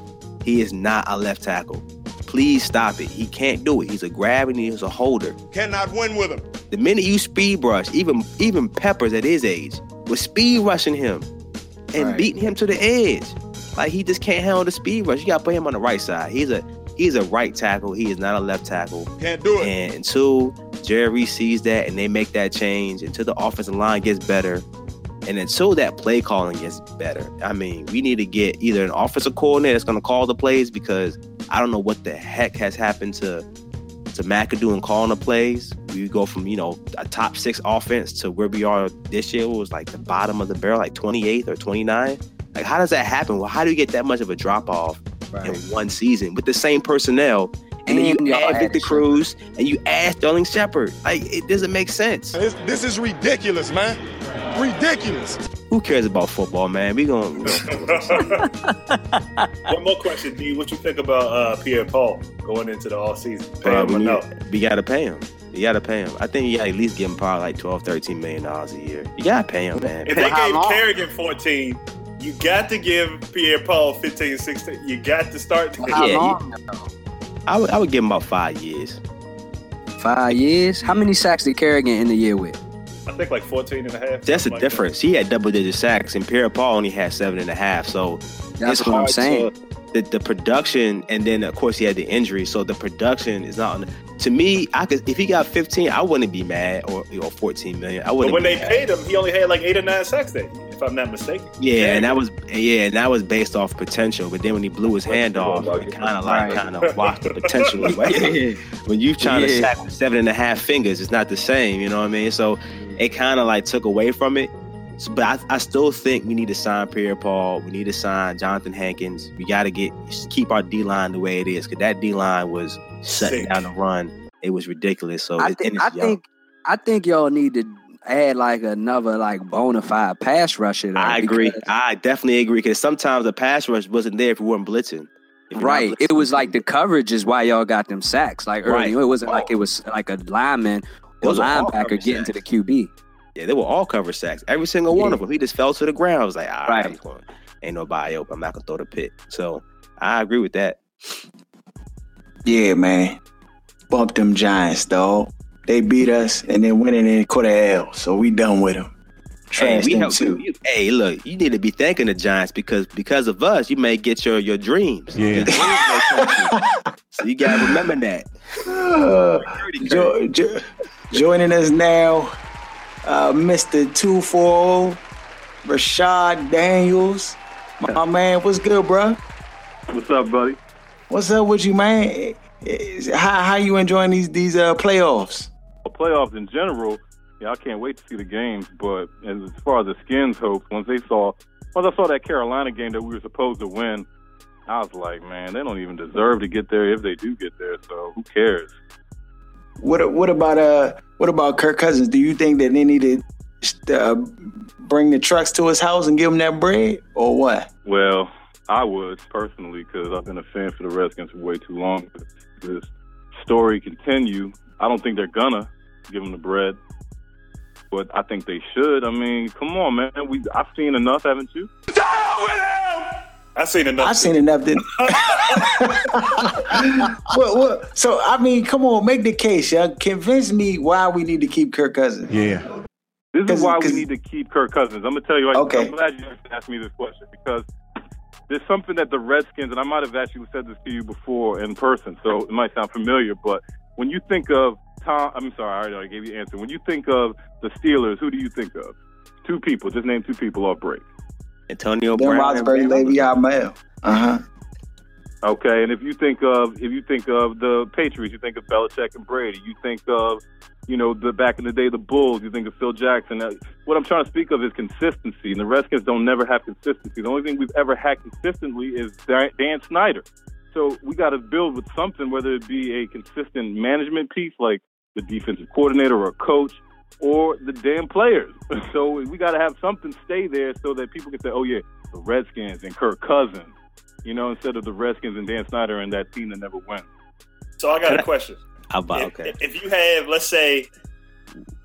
Speaker 5: He is not a left tackle. Please stop it. He can't do it. He's a grab and he's a holder.
Speaker 8: Cannot win with him.
Speaker 5: The minute you speed brush, even even Peppers at his age was speed rushing him and
Speaker 7: Right.
Speaker 5: beating him to the edge. Like he just can't handle the speed rush. You gotta put him on the right side. He's a he's a right tackle. He is not a left tackle.
Speaker 8: Can't do it.
Speaker 5: And until Jerry sees that and they make that change, until the offensive line gets better, and until that play calling gets better, I mean, we need to get either an offensive coordinator that's going to call the plays because I don't know what the heck has happened to to McAdoo and calling the plays. We go from you know a top six offense to where we are this year was like the bottom of the barrel, like 28th or 29. Like, how does that happen? Well, how do you get that much of a drop off in one season with the same personnel? And, then
Speaker 7: And
Speaker 5: you
Speaker 7: y'all
Speaker 5: add
Speaker 7: added
Speaker 5: Victor Cruz and you add Sterling Shepard. Like, it doesn't make sense.
Speaker 8: This, this is ridiculous, man. Ridiculous.
Speaker 5: Who cares about football, man? We gonna, we gonna
Speaker 4: One more question, D. What you think about uh, Pierre Paul going into the all season? Pay
Speaker 5: Bro,
Speaker 4: him
Speaker 5: we,
Speaker 4: or no?
Speaker 5: we gotta pay him. You gotta pay him. I think you gotta at least give him probably like 12, 13 million dollars a year. You gotta pay him, man.
Speaker 4: If they gave
Speaker 7: long?
Speaker 4: Kerrigan 14, you got to give Pierre Paul 15, 16. You got to start.
Speaker 7: How
Speaker 5: Yeah,
Speaker 7: long?
Speaker 5: I would, I would give him about five years.
Speaker 7: Five years. How many sacks did Kerrigan end the year with?
Speaker 4: I think like 14 and a half.
Speaker 5: That's the
Speaker 4: like
Speaker 5: difference. He had double digit sacks, and Pierre Paul only had seven and a half. So
Speaker 7: That's
Speaker 5: it's
Speaker 7: what I'm saying.
Speaker 5: To, the, the production, and then of course he had the injury, so the production is not. On, to me, I could if he got 15, I wouldn't be mad, or or 14 million. I wouldn't.
Speaker 4: when
Speaker 5: be
Speaker 4: they
Speaker 5: mad.
Speaker 4: paid him, he only had like eight or nine sacks that year, if I'm not mistaken.
Speaker 5: Yeah, and that was yeah, and that was based off potential. But then when he blew his hand off, it kind of like kind of washed the potential away. when you're trying to
Speaker 7: Yeah.
Speaker 5: sack with seven and a half fingers, it's not the same. You know what I mean? So it kind of like took away from it. So, but I, I still think we need to sign Pierre Paul. We need to sign Johnathan Hankins. We got to get keep our D line the way it is because that D line was shutting
Speaker 4: Sick.
Speaker 5: down the run. It was ridiculous. So
Speaker 7: I
Speaker 5: it,
Speaker 7: think I
Speaker 5: young.
Speaker 7: think I think y'all need to add like another like bona fide pass rusher. though,
Speaker 5: I agree. I definitely agree because sometimes the pass rush wasn't there if we weren't blitzing. If you're
Speaker 7: Right. It was like the coverage is why y'all got them sacks. Like
Speaker 5: Right.
Speaker 7: it wasn't like it was like a lineman or
Speaker 5: Those are
Speaker 7: linebacker
Speaker 5: coverage
Speaker 7: getting to the QB.
Speaker 5: Yeah, they were all cover sacks. Every single one
Speaker 7: Yeah.
Speaker 5: of them. He just fell to the ground. I was like, all right,
Speaker 7: Right.
Speaker 5: I'm going. Ain't nobody open. I'm not gonna throw the pit. So I agree with that.
Speaker 1: Yeah, man. bump them Giants, dog. They beat us and then went in and caught a L. So we done with them.
Speaker 5: Hey,
Speaker 1: Trash
Speaker 5: we
Speaker 1: them
Speaker 5: help,
Speaker 1: too.
Speaker 5: you- hey, look, you need to be thanking the Giants because because of us, you may get your your dreams.
Speaker 6: Yeah.
Speaker 5: Your dreams may come true. so you gotta remember that.
Speaker 1: Uh, jo- jo- joining us now, uh, Mr. 240, Rashad Daniels. My man, what's good, bro?
Speaker 9: What's up, buddy?
Speaker 1: What's up with you, man? How how you enjoying these these uh, playoffs?
Speaker 9: Playoffs in general, yeah, I can't wait to see the games. But as far as the Skins' hope, once they saw, once I saw that Carolina game that we were supposed to win, I was like, man, they don't even deserve to get there if they do get there. So who cares?
Speaker 1: What what about uh what about Kirk Cousins? Do you think that they need to uh, bring the trucks to his house and give him that bread, or what?
Speaker 9: Well, I would personally because I've been a fan for the Redskins for way too long. This story continue. I don't think they're gonna give him the bread, but I think they should. I mean, come on, man. We I've seen enough, haven't you?
Speaker 4: I've seen enough.
Speaker 1: I've seen enough. That well, well, so I mean, come on, make the case, yeah. Convince me why we need to keep Kirk Cousins.
Speaker 6: Yeah.
Speaker 9: This is why we need to keep Kirk Cousins. I'm gonna tell you. Like,
Speaker 1: Okay.
Speaker 9: I'm glad you asked me this question because there's something that the Redskins, and I might have actually said this to you before in person, so it might sound familiar. But when you think of Tom, I'm sorry, I already already gave you the answer. When you think of the Steelers, who do you think of? Two people. Just name two people off break.
Speaker 5: Antonio
Speaker 1: Ben
Speaker 5: Brown. and
Speaker 1: Roethlisberger,
Speaker 5: Van
Speaker 1: Le'Veon Bell. Uh huh.
Speaker 9: Okay, and if you think of if you think of the Patriots, you think of Belichick and Brady. You think of you know the back in the day the Bulls. You think of Phil Jackson. Uh, What I'm trying to speak of is consistency, and the Redskins don't never have consistency. The only thing we've ever had consistently is Dan Dan Snyder. So we got to build with something, whether it be a consistent management piece like the defensive coordinator or a coach, or the damn players. So we got to have something stay there so that people can say, "Oh yeah, the Redskins and Kirk Cousins." You know, instead of the Redskins and Dan Snyder and that team that never wins.
Speaker 4: So I got a question.
Speaker 5: How about
Speaker 4: If,
Speaker 5: okay?
Speaker 4: if you have, let's say,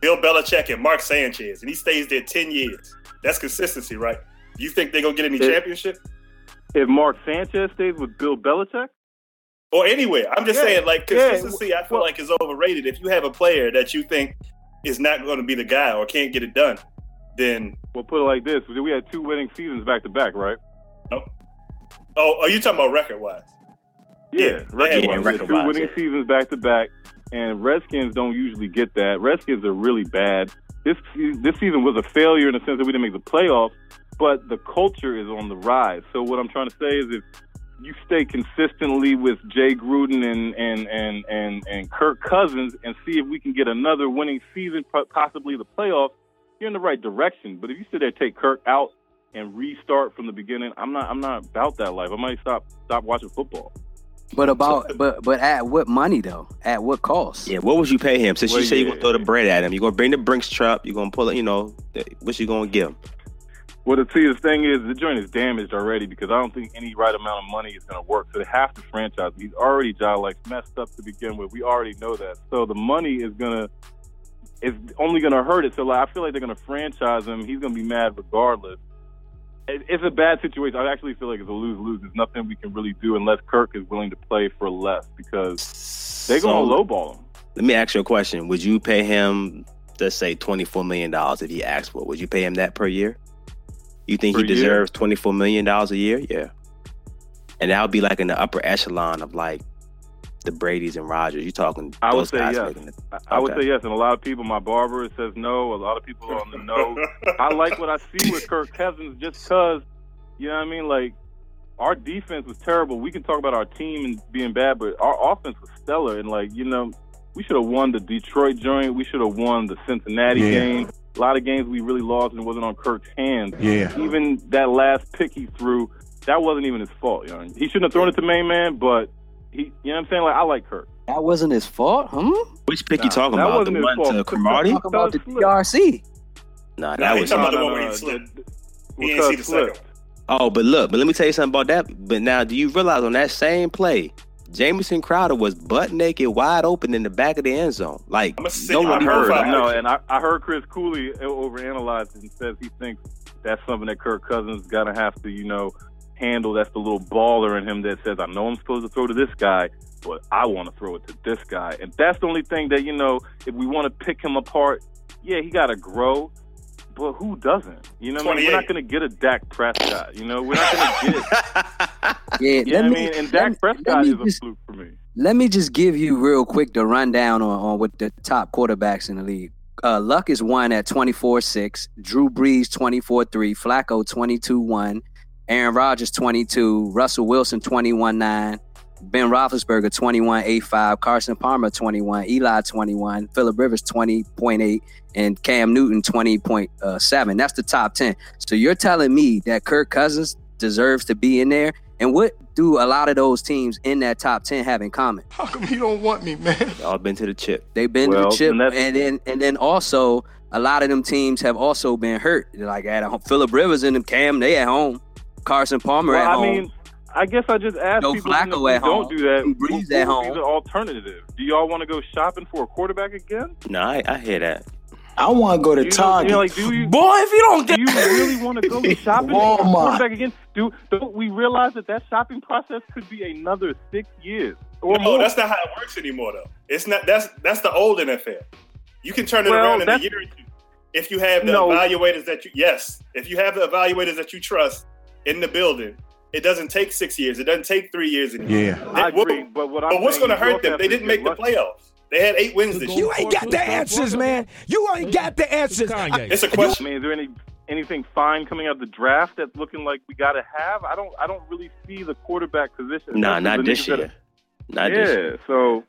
Speaker 4: Bill Belichick and Mark Sanchez, and he stays there ten years, that's consistency, right? Do you think they're gonna get any
Speaker 9: It-
Speaker 4: championship
Speaker 9: If Mark Sanchez stays with Bill Belichick,
Speaker 4: or anywhere? I'm just
Speaker 9: Yeah,
Speaker 4: saying, like
Speaker 9: yeah,
Speaker 4: consistency. I feel
Speaker 9: well-
Speaker 4: like is overrated. If you have a player that you think is not going to be the guy or can't get it done, then
Speaker 9: we'll put it like this: we had two winning seasons back to back, right?
Speaker 4: oh, are you talking about record wise?
Speaker 9: Yeah,
Speaker 4: Yeah,
Speaker 9: record wise. we two winning
Speaker 5: yeah.
Speaker 9: seasons back to back, and Redskins don't usually get that. Redskins are really bad. This this season was a failure in the sense that we didn't make the playoffs, but the culture is on the rise. So what I'm trying to say is, if you stay consistently with Jay Gruden and and and and, and Kirk Cousins, and see if we can get another winning season, possibly the playoffs, you're in the right direction. But if you sit there, take Kirk out and restart from the beginning, I'm not I'm not about that life. I might stop stop watching football.
Speaker 7: But about but but at what money though? At what cost?
Speaker 5: Yeah, what would you pay him? Since
Speaker 9: Well,
Speaker 5: you say you're gonna throw the bread at him, you're gonna bring the Brinks truck, you're gonna pull it, you know, what you gonna give him?
Speaker 9: Well, the see, the thing is, the joint is damaged already because I don't think any right amount of money is going to work. So they have to franchise. He's already John like messed up to begin with. We already know that. So the money is gonna is only going to hurt it. So like, I feel like they're going to franchise him. He's going to be mad regardless. It, it's a bad situation. I actually feel like it's a lose lose. There's nothing we can really do unless Kirk is willing to play for less because they're going to
Speaker 5: So,
Speaker 9: lowball him.
Speaker 5: Let me ask you a question. Would you pay him, let's say, $24 million if he asked for it? Would you pay him that per year? You think
Speaker 9: Per
Speaker 5: he
Speaker 9: year?
Speaker 5: deserves $24 million a year? Yeah. And that would be like in the upper echelon of like the Brady's and Rodgers. You talking
Speaker 9: I would say
Speaker 5: guys
Speaker 9: yes.
Speaker 5: making it.
Speaker 9: I, I would say yes, and a lot of people. My barber says no. A lot of people on the no. I like what I see with Kirk Cousins just because, you know what I mean? Like, our defense was terrible. We can talk about our team and being bad, but our offense was stellar. And, like, you know, we should have won the Detroit joint. We should have won the Cincinnati
Speaker 6: Yeah.
Speaker 9: game. A lot of games we really lost and it wasn't on Kirk's hands.
Speaker 6: Yeah.
Speaker 9: Even that last pick he threw, that wasn't even his fault. You know? He shouldn't have thrown it to main man, but he, you know what I'm saying? Like, I like Kirk.
Speaker 7: That wasn't his fault, huh?
Speaker 5: Which pick you talking
Speaker 9: that
Speaker 5: about? The
Speaker 9: wasn't his
Speaker 5: one
Speaker 9: fault.
Speaker 5: to Cromartie?
Speaker 7: Talking about the
Speaker 9: Doug
Speaker 7: DRC.
Speaker 5: Nah,
Speaker 4: Nah,
Speaker 5: that
Speaker 4: he
Speaker 5: was.
Speaker 4: talking about the one where he slipped. He didn't see the second.
Speaker 9: slipped.
Speaker 5: Oh, but look, but let me tell you something about that. But now, do you realize on that same play, Jamison Crowder was butt naked, wide open in the back of the end zone? Like no one heard.
Speaker 9: No, and I, I heard Chris Cooley overanalyze it and says he thinks that's something that Kirk Cousins got to have to, you know, handle. That's the little baller in him that says, "I know I'm supposed to throw to this guy, but I want to throw it to this guy." And that's the only thing that you know. If we want to pick him apart, yeah, he got to grow. But who doesn't? You know, what I mean? we're not going to get a Dak Prescott. You know, we're not going to get.
Speaker 7: Yeah,
Speaker 9: you know
Speaker 7: let
Speaker 9: what
Speaker 7: me-
Speaker 9: I mean? And Dak
Speaker 7: me-
Speaker 9: Prescott
Speaker 7: let me
Speaker 9: is a
Speaker 7: just-
Speaker 9: fluke for me.
Speaker 7: Let me just give you real quick the rundown on, on what the top quarterbacks in the league. Uh, Luck is one at 24-6, Drew Brees 24-3, Flacco 22-1, Aaron Rodgers 22, Russell Wilson 21-9, Ben Roethlisberger 21-8-5, Carson Palmer 21, Eli 21, Philip Rivers 20.8, and Cam Newton 20.7. Uh, that's the top 10. So you're telling me that Kirk Cousins deserves to be in there? And what do a lot of those teams in that top 10 have in common?
Speaker 8: How come you don't want me, man?
Speaker 5: Y'all been to the chip.
Speaker 7: They've been
Speaker 9: Well,
Speaker 7: to the chip,
Speaker 9: and
Speaker 7: and then and then also a lot of them teams have also been hurt. Like at home, Philip Rivers and them Cam, they at home. Carson Palmer
Speaker 9: Well,
Speaker 7: at
Speaker 9: I
Speaker 7: home.
Speaker 9: mean, I guess I just ask
Speaker 7: No
Speaker 9: people
Speaker 7: Flacco
Speaker 9: you
Speaker 7: at
Speaker 9: if we
Speaker 7: home.
Speaker 9: don't do that.
Speaker 7: Drew Brees
Speaker 9: what-
Speaker 7: at
Speaker 9: what would be
Speaker 7: home.
Speaker 9: the alternative? Do y'all want to go shopping for a quarterback again?
Speaker 5: No, I, I hear that.
Speaker 1: I want to go to
Speaker 9: You know,
Speaker 1: Target.
Speaker 9: you know, like, do you,
Speaker 3: Boy, if you don't
Speaker 9: do
Speaker 3: get
Speaker 9: you really want to go shopping for a quarterback again? Do don't we realize that that shopping process could be another six years or
Speaker 4: No,
Speaker 9: more?
Speaker 4: that's not how it works anymore, though. It's not. That's that's the old NFL. You can turn it
Speaker 9: Well,
Speaker 4: around in a year or two if you have the
Speaker 9: No.
Speaker 4: evaluators that you. Yes, if you have the evaluators that you trust in the building, it doesn't take six years. It doesn't take three years anymore.
Speaker 6: Yeah.
Speaker 9: I
Speaker 4: What-
Speaker 9: agree, but what
Speaker 4: But what's going to hurt them? They didn't
Speaker 9: to
Speaker 4: make the playoffs. They had eight wins this year.
Speaker 3: You ain't got the answers, man. You ain't got the answers.
Speaker 4: It's a question.
Speaker 9: I mean, is there any anything fine coming out of the draft that's looking like we got to have? I don't. I don't really see the quarterback position.
Speaker 5: Nah, not this year. Not
Speaker 9: yeah,
Speaker 5: this year.
Speaker 9: so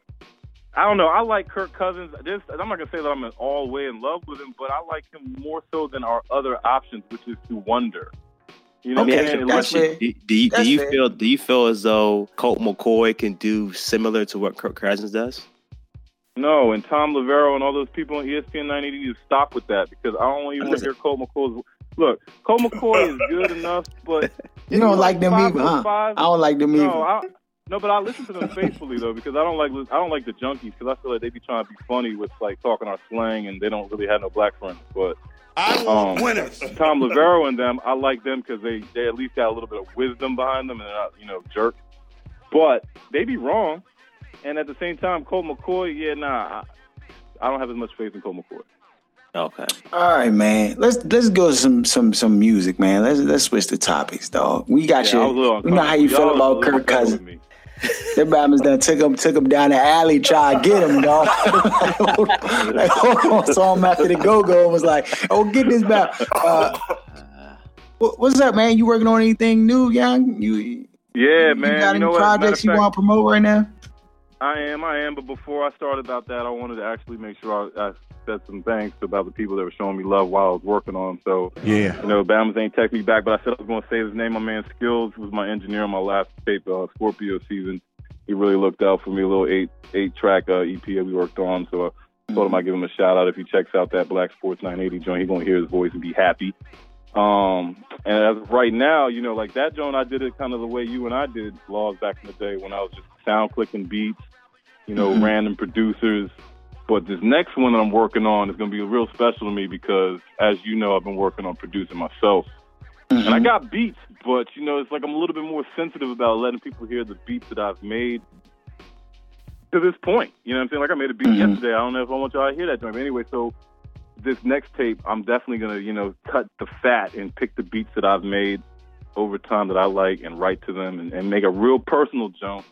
Speaker 9: I don't know. I like Kirk Cousins. This, I'm not gonna say that I'm in all way in love with him, but I like him more so than our other options, which is to wonder. You know,
Speaker 5: Let me
Speaker 9: what
Speaker 5: ask
Speaker 9: I'm
Speaker 5: you a
Speaker 1: that's
Speaker 5: question.
Speaker 1: fair.
Speaker 5: Do, do you, do you
Speaker 1: fair.
Speaker 5: feel do you feel as though Colt McCoy can do similar to what Kirk Cousins does?
Speaker 9: No, and Thom Loverro and all those people on ESPN 90 need to stop with that because I don't even want to hear Colt McCoy's. Look, Colt McCoy is good enough, but
Speaker 1: you don't like them
Speaker 9: five
Speaker 1: either,
Speaker 9: foot
Speaker 1: huh? I don't like them either.
Speaker 9: No, I, no, but I listen to them faithfully though because I don't like I don't like the junkies because I feel like they be trying to be funny with like talking our slang and they don't really have no black friends. But
Speaker 10: I want
Speaker 9: Um,
Speaker 10: winners.
Speaker 9: Thom Loverro and them, I like them because they they at least got a little bit of wisdom behind them and they're not you know jerks. But they be wrong, and at the same time, Colt McCoy, yeah, nah, I, I don't have as much faith in Colt McCoy.
Speaker 5: Okay.
Speaker 1: All right, man. Let's let's go to some some some music, man. Let's let's switch the topics, dog. We got
Speaker 9: Yeah, I was a little
Speaker 1: you. We know how you feel
Speaker 9: Y'all
Speaker 1: about
Speaker 9: was a
Speaker 1: Kirk Cousins. Them Bama's done took him took him down the alley, try to get him, dog. like, saw him after the go go and was like, "Oh, get this back." Uh, what's up, man? You working on anything new, young? You
Speaker 9: Yeah,
Speaker 1: you
Speaker 9: man.
Speaker 1: got
Speaker 9: you
Speaker 1: any
Speaker 9: know
Speaker 1: projects you want to promote right now?
Speaker 9: I am, I am. But before I start about that, I wanted to actually make sure I, I said some thanks about the people that were showing me love while I was working on. 'em. So,
Speaker 6: Yeah.
Speaker 9: you know, Bama's ain't text me back, but I said I was going to say his name. My man Skills was my engineer on my last tape, uh, Scorpio season. He really looked out for me. A little eight eight track uh, EP that we worked on. So I told him I'd give him a shout out if he checks out that BLK Sports 980 joint. He gonna hear his voice and be happy. Um, and as of right now, you know, like that joint, I did it kind of the way you and I did laws back in the day when I was just sound clicking beats, you know,
Speaker 1: Mhm.
Speaker 9: random producers. But this next one that I'm working on is going to be real special to me because, as you know, I've been working on producing myself. And I got beats, but, you know, it's like I'm a little bit more sensitive about letting people hear the beats that I've made to this point. You know what I'm saying? Like I made a beat
Speaker 1: Mhm.
Speaker 9: yesterday. I don't know if I want y'all to hear that joint. But anyway, so this next tape, I'm definitely gonna, you know, cut the fat and pick the beats that I've made over time that I like and write to them and, and make a real personal jump.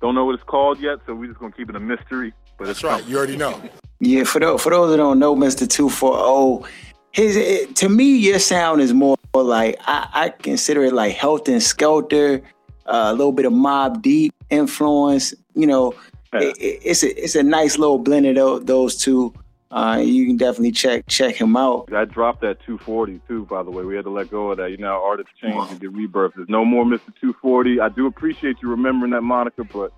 Speaker 9: Don't know what it's called yet, so we're just gonna keep it a mystery. But
Speaker 10: That's right. You already know.
Speaker 1: Yeah, for those for those that don't know, Mister Two Four Zero, his it, to me your sound is more like I, I consider it like Health and Skelter, uh, a little bit of Mobb Deep influence. You know, it, it- it's a it's a nice little blend of those, those two. Uh, you can definitely check check him out.
Speaker 9: I dropped that 240 too. By the way, we had to let go of that. You know, artists change and get rebirth. There's no more Mr. 240. I do appreciate you remembering that moniker, but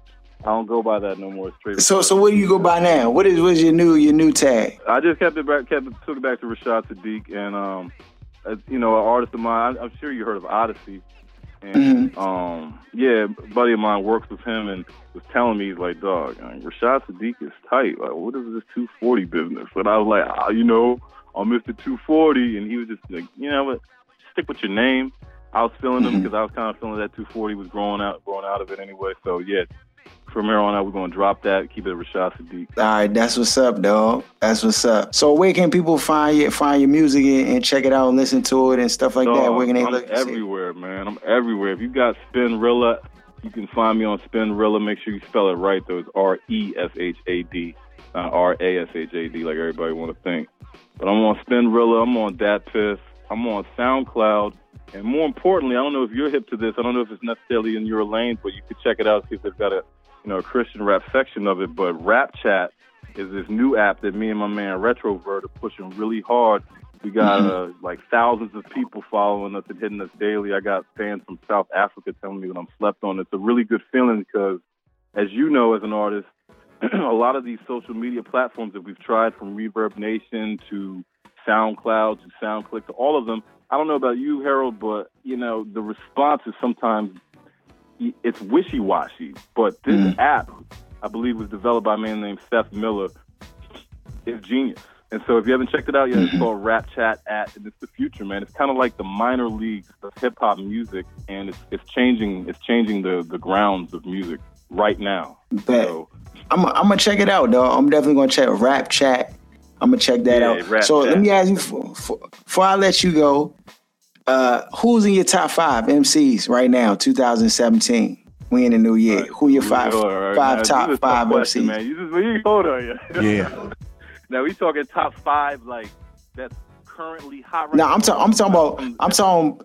Speaker 9: I don't go by that no more. It's Straight.
Speaker 1: So so what do you go by now? What is what's your new your new tag?
Speaker 9: I just kept it back, kept it, took it back to Reshad Sadiq, and um, you know, an artist of mine. I'm sure you heard of Oddisee, and
Speaker 1: Mhm.
Speaker 9: um, yeah, a buddy of mine works with him and was telling me he's like, dog, like, Reshad Sadiq is tight. Like, what is this 240 business? And I was like, ah, you know, I'm Mr. 240, and he was just like, you know what, stick with your name. I was feeling them
Speaker 1: Mhm.
Speaker 9: because I was kind of feeling that 240 was growing out, growing out of it anyway. So yeah, from here on out, we're gonna drop that, keep it Reshad Sadiq.
Speaker 1: All right, that's what's up, dog. That's what's up. So where can people find you, find your music and, and check it out and listen to it and stuff like that? Where can they
Speaker 9: I'm
Speaker 1: look? and see
Speaker 9: everywhere, man. I'm everywhere. If you got Spinrilla, you can find me on Spinrilla. Make sure you spell it right though. It's R E S H A D, not R A S H A D like everybody want to think. But I'm on Spinrilla. I'm on Dat Piff. I'm on SoundCloud. And more importantly, I don't know if you're hip to this. I don't know if it's necessarily in your lane, but you could check it out see if they've got a you know a Christian rap section of it. But Rap Chat is this new app that me and my man Retrovert are pushing really hard. We got uh, like thousands of people following us and hitting us daily. I got fans from South Africa telling me that I'm slept on. It's a really good feeling because, as you know, as an artist, a lot of these social media platforms that we've tried, from Reverb Nation to SoundCloud to SoundClick to all of them. I don't know about you, Harold, but you know the response is sometimes it's wishy-washy. But this
Speaker 1: Mm.
Speaker 9: app, I believe, was developed by a man named Seth Miller. Is genius. And so if you haven't checked it out yet, it's called Rap Chat at, and it's the future, man. It's kind of like the minor leagues of hip hop music, and it's it's changing it's changing the the grounds of music right now. So
Speaker 1: I'm I'm gonna check it out, dog. I'm definitely gonna check Rap Chat. I'm gonna check that
Speaker 9: Yeah,
Speaker 1: out. So
Speaker 9: Chat.
Speaker 1: let me ask you for- for- before I let you go. Uh, who's in your top five MCs right now, 2017? We in the new year. Who your five
Speaker 9: Hold right?
Speaker 1: five
Speaker 9: Now,
Speaker 1: top
Speaker 9: this is a tough
Speaker 1: five
Speaker 9: question,
Speaker 1: MCs?
Speaker 9: Man. You just you, hold on, yeah.
Speaker 6: Yeah.
Speaker 9: now we talking top five like that's currently hot right
Speaker 1: No,
Speaker 9: now.
Speaker 1: I'm talking. I'm talking about. I'm talking.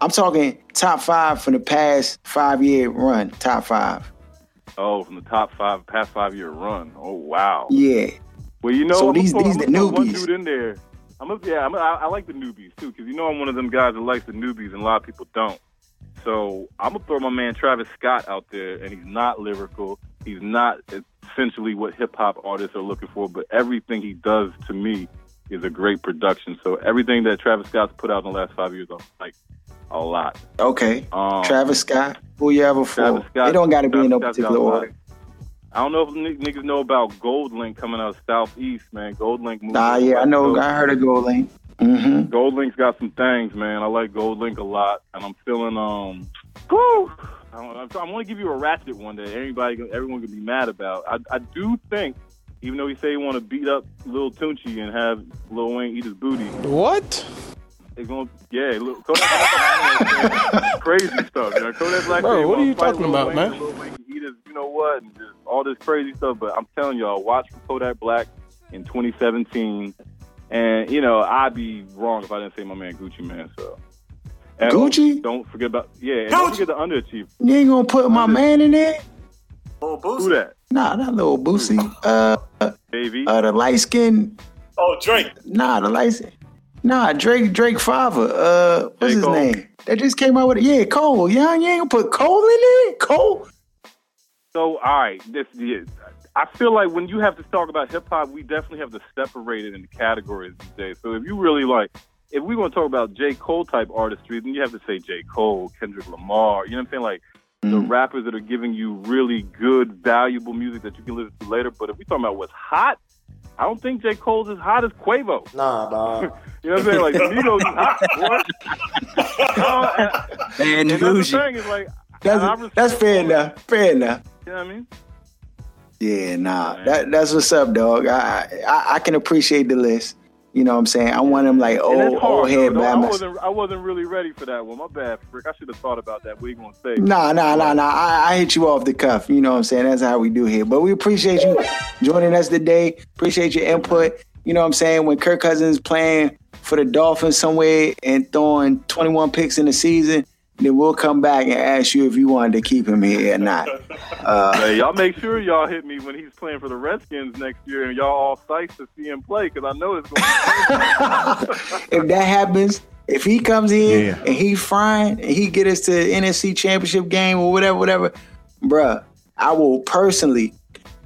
Speaker 1: I'm talking top five from the past five year run. Top five.
Speaker 9: Oh, from the top five past five year run. Oh wow.
Speaker 1: Yeah.
Speaker 9: Well, you know,
Speaker 1: So
Speaker 9: I'm
Speaker 1: these- these the
Speaker 9: gonna one
Speaker 1: newbies.
Speaker 9: dude in there. I'm a, yeah, I'm a, I, I like the newbies too, because you know I'm one of them guys that likes the newbies, and a lot of people don't. So I'm gonna throw my man Travis Scott out there, and he's not lyrical. He's not essentially what hip hop artists are looking for, but everything he does to me is a great production. So everything that Travis Scott's put out in the last five years, I like a lot.
Speaker 1: Okay.
Speaker 9: Um,
Speaker 1: Travis Scott. Who you ever for?
Speaker 9: Travis Scott.
Speaker 1: It don't got to be in no particular
Speaker 9: got a lot.
Speaker 1: order.
Speaker 9: I don't know if n- niggas know about GoldLink coming out of Southeast, man. GoldLink.
Speaker 1: Nah, yeah, I know. I heard of GoldLink. Mm-hmm.
Speaker 9: GoldLink's got some things, man. I like GoldLink a lot, and I'm feeling um, whew, I'm, I'm, I'm going to give you a ratchet one that everybody, everyone can be mad about. I, I do think, even though he say he want to beat up Lil Tunechi and have Lil Wayne eat his booty,
Speaker 6: What?
Speaker 9: They going yeah, Lil, Kodak Black, crazy stuff. You know, Kodak Black.
Speaker 6: Bro, what are you talking about,
Speaker 9: Wayne,
Speaker 6: man?
Speaker 9: and Lil Wayne can eat you know what, and just all this crazy stuff. But I'm telling y'all, watch for Kodak Black in 2017. And you know, I'd be wrong if I didn't say my man Gucci Mane. So and
Speaker 1: Gucci?
Speaker 9: Don't forget about yeah. And don't forget the underachiever.
Speaker 1: You ain't gonna put my man in there?
Speaker 9: Who that?
Speaker 1: Nah, not little Boosie. Uh,
Speaker 9: Baby.
Speaker 1: uh, the light skin.
Speaker 4: Oh, Drake.
Speaker 1: Nah, the light skin. Nah, Drake, Drake father. Uh, what's
Speaker 9: J.
Speaker 1: his
Speaker 9: Cole.
Speaker 1: name? That just came out with it. Yeah, Cole. Yeah, you ain't gonna put Cole in it. Cole.
Speaker 9: So all right, this yeah, I feel like when you have to talk about hip hop, we definitely have to separate it into categories these days. So if you really like, if we want to talk about J Cole type artistry, then you have to say J Cole, Kendrick Lamar. You know what I'm saying? Like the rappers that are giving you really good, valuable music that you can listen to later. But if we talking about what's hot, I don't think J Cole's as hot as Quavo.
Speaker 10: Nah, dog.
Speaker 9: You know what I'm saying? Like Migos is hot, boy. Uh, and,
Speaker 7: And
Speaker 9: and that's the
Speaker 7: bougie.
Speaker 9: thing is like,
Speaker 1: That's
Speaker 9: and
Speaker 1: that's fair
Speaker 9: all
Speaker 1: enough. Fair enough.
Speaker 9: You know what I mean?
Speaker 1: Yeah, nah. That that's what's up, dog. I, I I can appreciate the list. You know what I'm saying? I want them like old
Speaker 9: it's
Speaker 1: old
Speaker 9: hard,
Speaker 1: head
Speaker 9: though. I wasn't, I wasn't really ready for that one. My bad, Frick. I should have thought about that. What you gonna say?
Speaker 1: Nah, nah, nah, nah. I, I hit you off the cuff. You know what I'm saying? That's how we do here. But we appreciate you joining us today. Appreciate your input. You know what I'm saying? When Kirk Cousins playing for the Dolphins somewhere and throwing 21 picks in the season, then we'll come back and ask you if you wanted to keep him here or not. Uh,
Speaker 9: Hey, y'all make sure y'all hit me when he's playing for the Redskins next year, and y'all all psyched to see him play because I know it's going. to
Speaker 1: if that happens, if he comes in
Speaker 6: Yeah.
Speaker 1: and he frying and he get us to the NFC Championship game or whatever, whatever, bruh, I will personally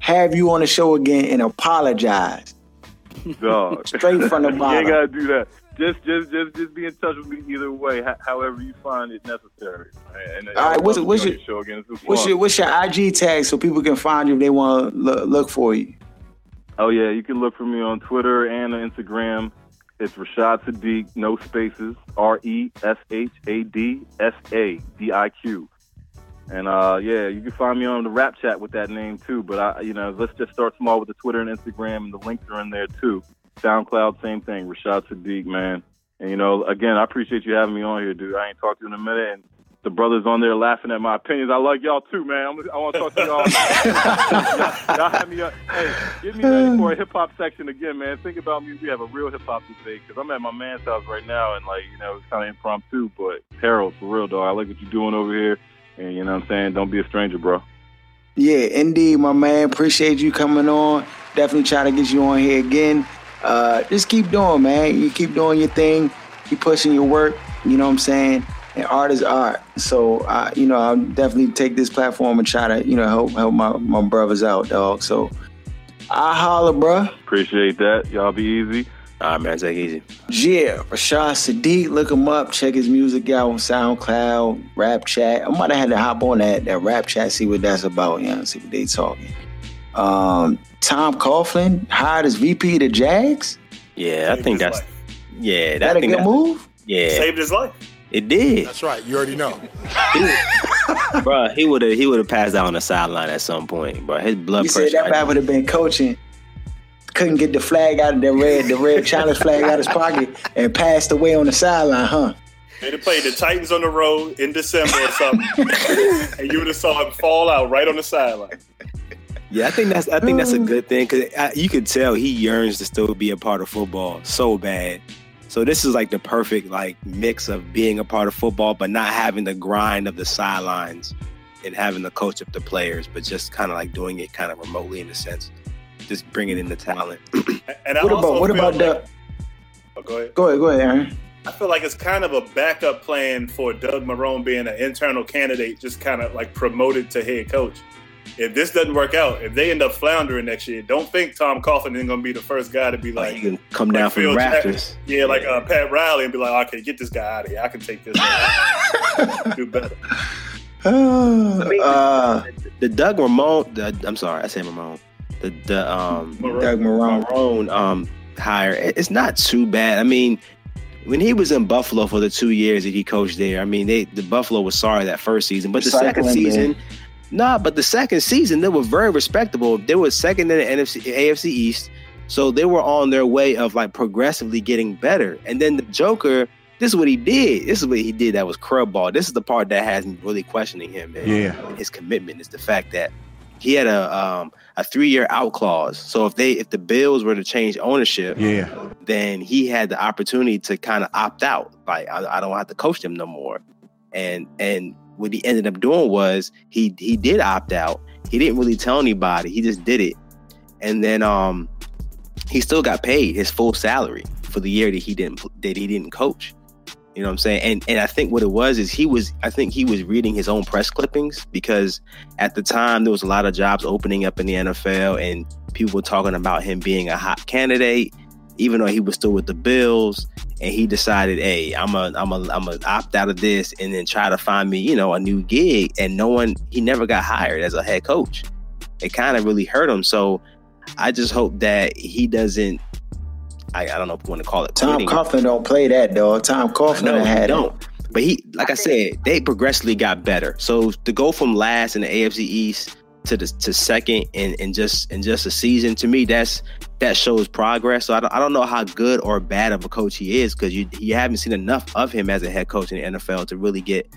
Speaker 1: have you on the show again and apologize.
Speaker 9: Dog.
Speaker 1: Straight from the
Speaker 9: you
Speaker 1: bottom.
Speaker 9: ain't gotta do that. Just, just, just, just be in touch with me either way, however you find it necessary. And, and
Speaker 1: All right, what's- what's your-
Speaker 9: show again?
Speaker 1: What's your what's your IG tag so people can find you if they want to look, look for you?
Speaker 9: Oh yeah, you can look for me on Twitter and on Instagram It's Reshad Sadiq, no spaces, R E S H A D S A D I Q. And uh, yeah, you can find me on the rap chat with that name too. But I, you know, let's just start small with the Twitter and Instagram, and the links are in there too. SoundCloud, same thing. Reshad Sadiq, man. And you know, again, I appreciate you having me on here, dude. I ain't talked to you in a minute, and the brothers on there laughing at my opinions. I like y'all too, man. I'm, I want to talk to y'all. y'all, y'all have me. Up. Hey, give me for a hip hop section again, man. Think about me. If we have a real hip hop debate because I'm at my man's house right now, and like you know, it's kind of impromptu. But Harold, for real, dog. I like what you're doing over here, and you know what I'm saying. Don't be a stranger, bro.
Speaker 1: Yeah, indeed, my man. Appreciate you coming on. Definitely try to get you on here again. Uh, just keep doing, man. You keep doing your thing. Keep pushing your work. You know what I'm saying? And art is art. So, uh, you know, I'll definitely take this platform and try to, you know, help help my, my brothers out, dog. So, I holla, bruh.
Speaker 9: Appreciate that. Y'all be easy.
Speaker 5: All right, man. Take it easy.
Speaker 1: Yeah, Reshad Sadiq, look him up. Check his music out on SoundCloud, Rap Chat. I might have had to hop on that that Rap Chat, see what that's about. You know, see what they talking. Um, Tom Coughlin hired as VP of the Jags.
Speaker 5: Yeah, I think that's
Speaker 4: life.
Speaker 5: yeah.
Speaker 1: That
Speaker 5: I
Speaker 1: a
Speaker 5: think
Speaker 1: good
Speaker 5: that-
Speaker 1: move?
Speaker 5: Yeah,
Speaker 4: Saved his life.
Speaker 5: it did,
Speaker 8: That's right. You already know.
Speaker 5: bro. He would have he would have passed out on the sideline at some point, bro. His blood
Speaker 1: You said that guy would have been coaching. Couldn't get the flag out of the red, the red challenge flag out of his pocket, and passed away on the sideline, huh?
Speaker 4: They'd have played the Titans on the road in December or something, and you would have saw him fall out right on the sideline.
Speaker 5: Yeah, I think that's I think that's a mm. good thing because you could tell he yearns to still be a part of football so bad. So this is like the perfect like mix of being a part of football, but not having the grind of the sidelines and having the coach up the players, but just kind of like doing it kind of remotely in a sense, just bringing in the talent.
Speaker 4: And I
Speaker 1: What about what about
Speaker 4: like,
Speaker 1: the?
Speaker 4: Oh, go ahead.
Speaker 1: Go ahead, go ahead, Aaron.
Speaker 4: I feel like it's kind of a backup plan for Doug Marrone being an internal candidate, just kind of like promoted to head coach. If this doesn't work out, if they end up floundering next year, don't think Tom Coughlin is going to be the first guy to be
Speaker 5: Like
Speaker 4: like,
Speaker 5: he come down
Speaker 4: like
Speaker 5: from the
Speaker 4: Phil Jackson.
Speaker 5: rafters.
Speaker 4: yeah, like uh, Pat Riley, and be like, okay, get this guy out of here. I can take this. Do better.
Speaker 1: Uh,
Speaker 5: The Doug Ramon, the, I'm sorry, I said Ramon. The the um
Speaker 1: Doug Marrone.
Speaker 5: Marrone um hire, it's not too bad. I mean, when he was in Buffalo for the two years that he coached there, I mean, they the Buffalo was sorry that first season, but the second
Speaker 1: Recycling
Speaker 5: season, nah, but the second season they were very respectable. They were second in the NFC, AFC East, so they were on their way of like progressively getting better. And then the Joker, this is what he did. This is what he did that was crud ball. This is the part that has me really questioning him. Man.
Speaker 3: Yeah.
Speaker 5: his commitment is the fact that he had a um, a three year out clause. So if they if the Bills were to change ownership,
Speaker 3: Yeah.
Speaker 5: then he had the opportunity to kind of opt out. Like I, I don't have to coach them no more. And and what he ended up doing was he he did opt out. He didn't really tell anybody. He just did it. And then um he still got paid his full salary for the year that he didn't that he didn't coach. You know what I'm saying? And and I think what it was is he was I think he was reading his own press clippings because at the time there was a lot of jobs opening up in the NFL and people were talking about him being a hot candidate even though he was still with the Bills and he decided, "Hey, I'm a I'm a I'm a opt out of this and then try to find me, you know, a new gig." And no one he never got hired as a head coach. It kind of really hurt him. So I just hope that he doesn't I, I don't know if you want to call it
Speaker 1: Tom
Speaker 5: quitting.
Speaker 1: Coughlin don't play that, dog. Tom Coughlin
Speaker 5: No,
Speaker 1: had
Speaker 5: he don't. But he, like I said, they progressively got better. So to go from last in the AFC East to the to second in, in just in just a season, to me, that's that shows progress. So I don't, I don't know how good or bad of a coach he is because you you haven't seen enough of him as a head coach in the NFL to really get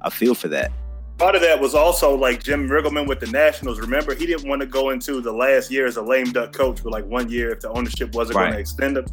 Speaker 5: a feel for that.
Speaker 4: Part of that was also like Jim Riggleman with the Nationals. Remember, he didn't want to go into the last year as a lame duck coach for like one year if the ownership wasn't going to extend him.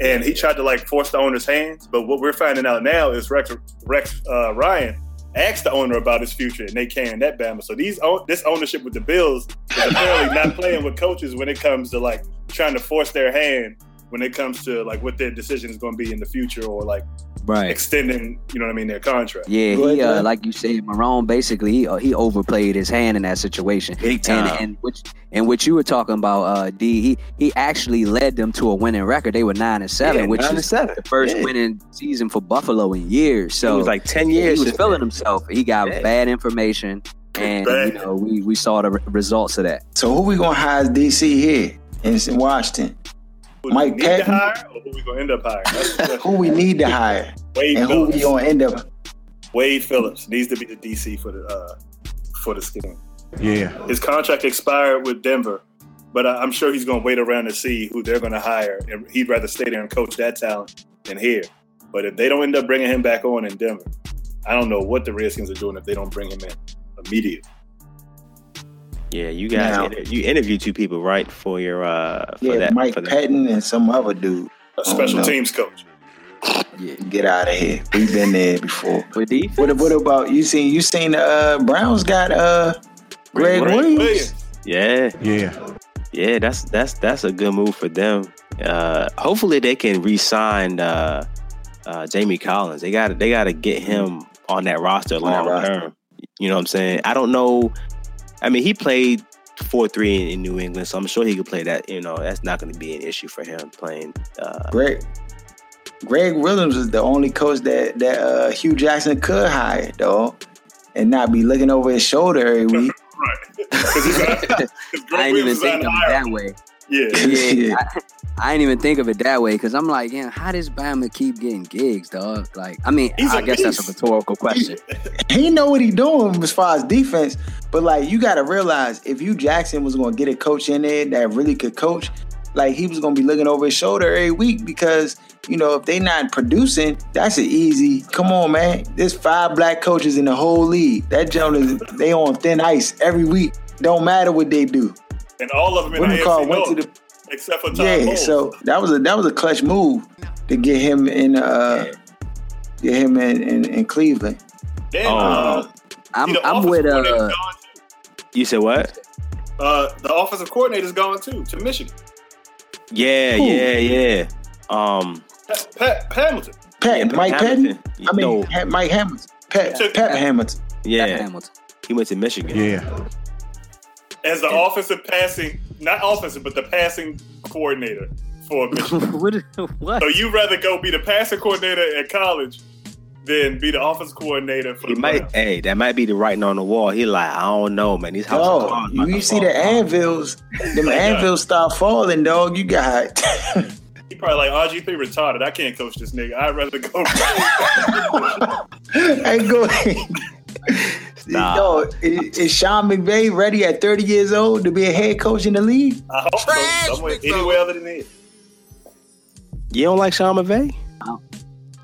Speaker 4: And he tried to like force the owner's hands. But what we're finding out now is Rex, Rex uh, Ryan asked the owner about his future, and they canned that Bama. So these this ownership with the Bills is apparently not playing with coaches when it comes to like trying to force their hand when it comes to like what their decision is going to be in the future or like
Speaker 5: Right.
Speaker 4: extending, you know what I mean, their contract.
Speaker 7: Yeah,
Speaker 1: Go
Speaker 7: he
Speaker 1: ahead,
Speaker 7: uh, like you said, Marrone basically he uh, he overplayed his hand in that situation.
Speaker 5: Big time.
Speaker 7: And and which and what you were talking about, uh, D, he he actually led them to a winning record. They were nine and seven,
Speaker 5: Yeah,
Speaker 7: which
Speaker 5: nine
Speaker 7: is
Speaker 5: seven.
Speaker 7: the first
Speaker 5: Yeah.
Speaker 7: winning season for Buffalo in years. So
Speaker 5: it was like ten years.
Speaker 7: he was
Speaker 5: since
Speaker 7: feeling himself. He got
Speaker 5: Yeah.
Speaker 7: bad information, and
Speaker 4: Bad.
Speaker 7: you know we we saw the re- results of that.
Speaker 1: So who we gonna hire as DC here in in Washington?
Speaker 4: Who
Speaker 1: Mike
Speaker 4: we need to
Speaker 1: Pettine?
Speaker 4: hire or who we gonna end up hiring? That's.
Speaker 1: Who we need to hire
Speaker 4: Wade
Speaker 1: and who we
Speaker 4: Phillips.
Speaker 1: gonna end up?
Speaker 4: Wade Phillips needs to be the DC for the uh, for the scheme.
Speaker 2: Yeah.
Speaker 4: His contract expired with Denver, but I- I'm sure he's going to wait around to see who they're going to hire, and he'd rather stay there and coach that talent than here. But if they don't end up bringing him back on in Denver, I don't know what the Redskins are doing if they don't bring him in immediately.
Speaker 5: Yeah, you guys,
Speaker 1: Now-
Speaker 5: inter- you interviewed two people, right, for your uh, for
Speaker 1: Yeah,
Speaker 5: that.
Speaker 1: Mike
Speaker 5: for that.
Speaker 1: Patton and some other dude.
Speaker 4: A special
Speaker 1: no.
Speaker 4: teams coach.
Speaker 1: Yeah, Get out of here. We've been there before.
Speaker 7: With defense?
Speaker 1: What, what about you? Seen you seen uh Browns got uh Gregg,
Speaker 4: Gregg
Speaker 1: Williams?
Speaker 4: Williams.
Speaker 5: Yeah,
Speaker 2: Yeah.
Speaker 5: yeah, that's that's that's a good move for them. Uh, hopefully, they can re-sign uh, uh, Jamie Collins. They got they got to get him on that roster
Speaker 1: that
Speaker 5: long
Speaker 1: roster.
Speaker 5: term. You know what I'm saying? I don't know. I mean, he played four three in, in New England, so I'm sure he could play that. You know, that's not going to be an issue for him playing. Uh,
Speaker 1: Gregg Gregg Williams is the only coach that that uh, Hue Jackson could hire, though, and not be looking over his shoulder every week.
Speaker 4: Right. 'Cause he's got- 'cause Greg
Speaker 7: I ain't even think
Speaker 4: on
Speaker 7: of it that way.
Speaker 4: Yeah.
Speaker 7: Yeah, I, I didn't even think of it that way because I'm like, yeah, how does Bama keep getting gigs, dog? Like, I mean,
Speaker 4: He's
Speaker 7: I
Speaker 4: a
Speaker 7: guess that's a rhetorical question.
Speaker 1: he know what he doing as far as defense, but like you got to realize if you Jackson was going to get a coach in there that really could coach, like he was going to be looking over his shoulder every week because you know if they not producing, that's an easy. Come on, man. There's five black coaches in the whole league. That gentleman, they on thin ice every week. Don't matter what they do.
Speaker 4: And all of them in the
Speaker 1: do you call went to the
Speaker 4: except for Tom
Speaker 1: yeah.
Speaker 4: Bowles.
Speaker 1: So that was a that was a clutch move to get him in uh get him in in, in Cleveland.
Speaker 4: Then,
Speaker 5: Oh.
Speaker 4: uh,
Speaker 7: I'm,
Speaker 4: the
Speaker 7: I'm with
Speaker 4: coordinator's
Speaker 7: uh,
Speaker 5: you said what?
Speaker 4: Uh, the offensive coordinator's gone too to Michigan.
Speaker 5: Yeah,
Speaker 1: Who?
Speaker 5: yeah, yeah. Um,
Speaker 4: Pat, Pat, Pep Hamilton.
Speaker 1: Pat,
Speaker 5: Yeah,
Speaker 1: Mike
Speaker 5: Hamilton.
Speaker 1: Patton. I mean,
Speaker 5: No.
Speaker 1: Ha- Mike Hamilton. Pat,
Speaker 4: Took-
Speaker 1: Pep Hamilton.
Speaker 5: yeah,
Speaker 7: Hamilton.
Speaker 5: he went to Michigan.
Speaker 2: Yeah.
Speaker 4: as the offensive passing, not offensive, but the passing coordinator for Michigan.
Speaker 7: what? What?
Speaker 4: so you'd rather go be the passing coordinator at college than be the offensive coordinator for
Speaker 5: He
Speaker 4: the
Speaker 5: might,
Speaker 4: Browns.
Speaker 5: hey, that might be the writing on the wall. He like, I don't know, man. These houses
Speaker 1: Oh,
Speaker 5: are
Speaker 1: you, you see the anvils, them anvils start falling, dog. You got
Speaker 4: He probably like RG3 retarded. I can't coach this nigga. I'd rather go.
Speaker 1: hey, go ahead.
Speaker 5: Nah.
Speaker 1: Yo, is, is Sean McVay ready at 30 years old to be a head coach in the league?
Speaker 4: I hope so. Somewhere, anywhere other than here.
Speaker 5: You don't like Sean McVay?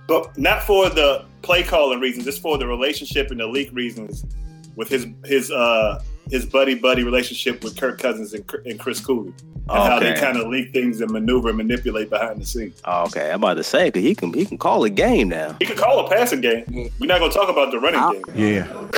Speaker 4: But not for the play calling reasons, just for the relationship and the leak reasons with his his uh his buddy buddy relationship with Kirk Cousins and, and Chris Cooley. And how they kind of leak things and maneuver and manipulate behind the scenes.
Speaker 5: Oh, okay, I'm about to say because he can he can call a game now.
Speaker 4: He can call a passing game. We're not gonna talk about the running
Speaker 7: I'll-
Speaker 4: game.
Speaker 2: Yeah.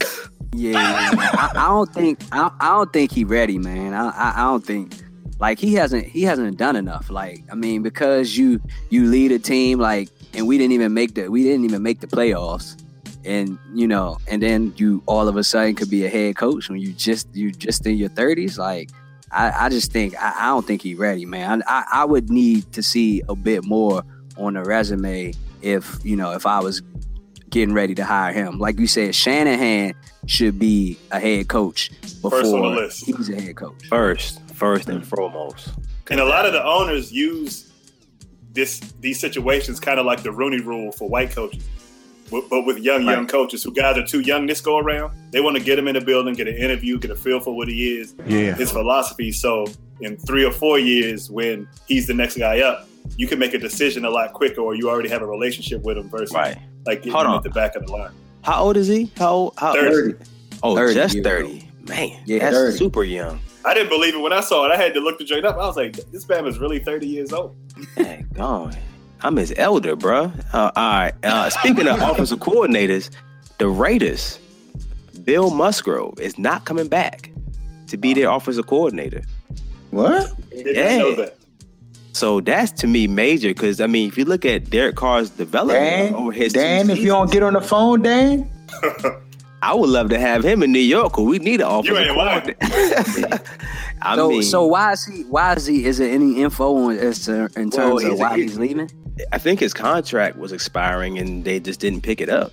Speaker 7: Yeah, I, I don't think I, I don't think he ready, man. I, I I don't think like he hasn't he hasn't done enough. Like I mean, because you you lead a team like, and we didn't even make the we didn't even make the playoffs, and you know, and then you all of a sudden could be a head coach when you just you just in your thirties. Like I, I just think I, I don't think he ready, man. I, I would need to see a bit more on the resume if you know if I was getting ready to hire him. Like you said, Shanahan should be a head coach before
Speaker 4: First on the list.
Speaker 7: he's a head coach.
Speaker 5: First, first and foremost.
Speaker 4: And a lot of the owners use this these situations kind of like the Rooney Rule for white coaches, but, but with young young
Speaker 5: Right.
Speaker 4: coaches who guys are too young this go around. They want to get him in the building, get an interview, get a feel for what he is,
Speaker 2: Yeah.
Speaker 4: his philosophy. So in three or four years, when he's the next guy up, you can make a decision a lot quicker, or you already have a relationship with him versus
Speaker 5: Right.
Speaker 4: Like getting
Speaker 5: Hold
Speaker 4: him
Speaker 5: on.
Speaker 4: at the back of the line.
Speaker 5: How old is he? How old? How,
Speaker 4: 30.
Speaker 5: Oh,
Speaker 7: 30
Speaker 5: just
Speaker 7: years
Speaker 5: thirty. Man,
Speaker 7: Yeah,
Speaker 5: that's
Speaker 1: 30.
Speaker 5: super young.
Speaker 4: I didn't believe it when I saw it. I had to look the joint up. I was like, this man is really 30 years old.
Speaker 5: Dang, gone. I'm his elder, bruh. Uh, all right. Uh, speaking of offensive coordinators, the Raiders, Bill Musgrave is not coming back to be their offensive coordinator.
Speaker 1: What?
Speaker 4: Didn't
Speaker 5: Yeah.
Speaker 4: Know that.
Speaker 5: So that's to me major because I mean, if you look at Derek Carr's development
Speaker 1: Dan,
Speaker 5: over his two
Speaker 1: Dan, if you don't get on the phone, Dan,
Speaker 5: I would love to have him in New York. 'cause we need an offensive
Speaker 4: ain't lying.
Speaker 5: I
Speaker 7: so
Speaker 5: mean,
Speaker 7: so why is he why is he is there any info on as to in terms
Speaker 5: Well,
Speaker 7: of why
Speaker 5: he's-
Speaker 7: he's leaving?
Speaker 5: I think his contract was expiring and they just didn't pick it up,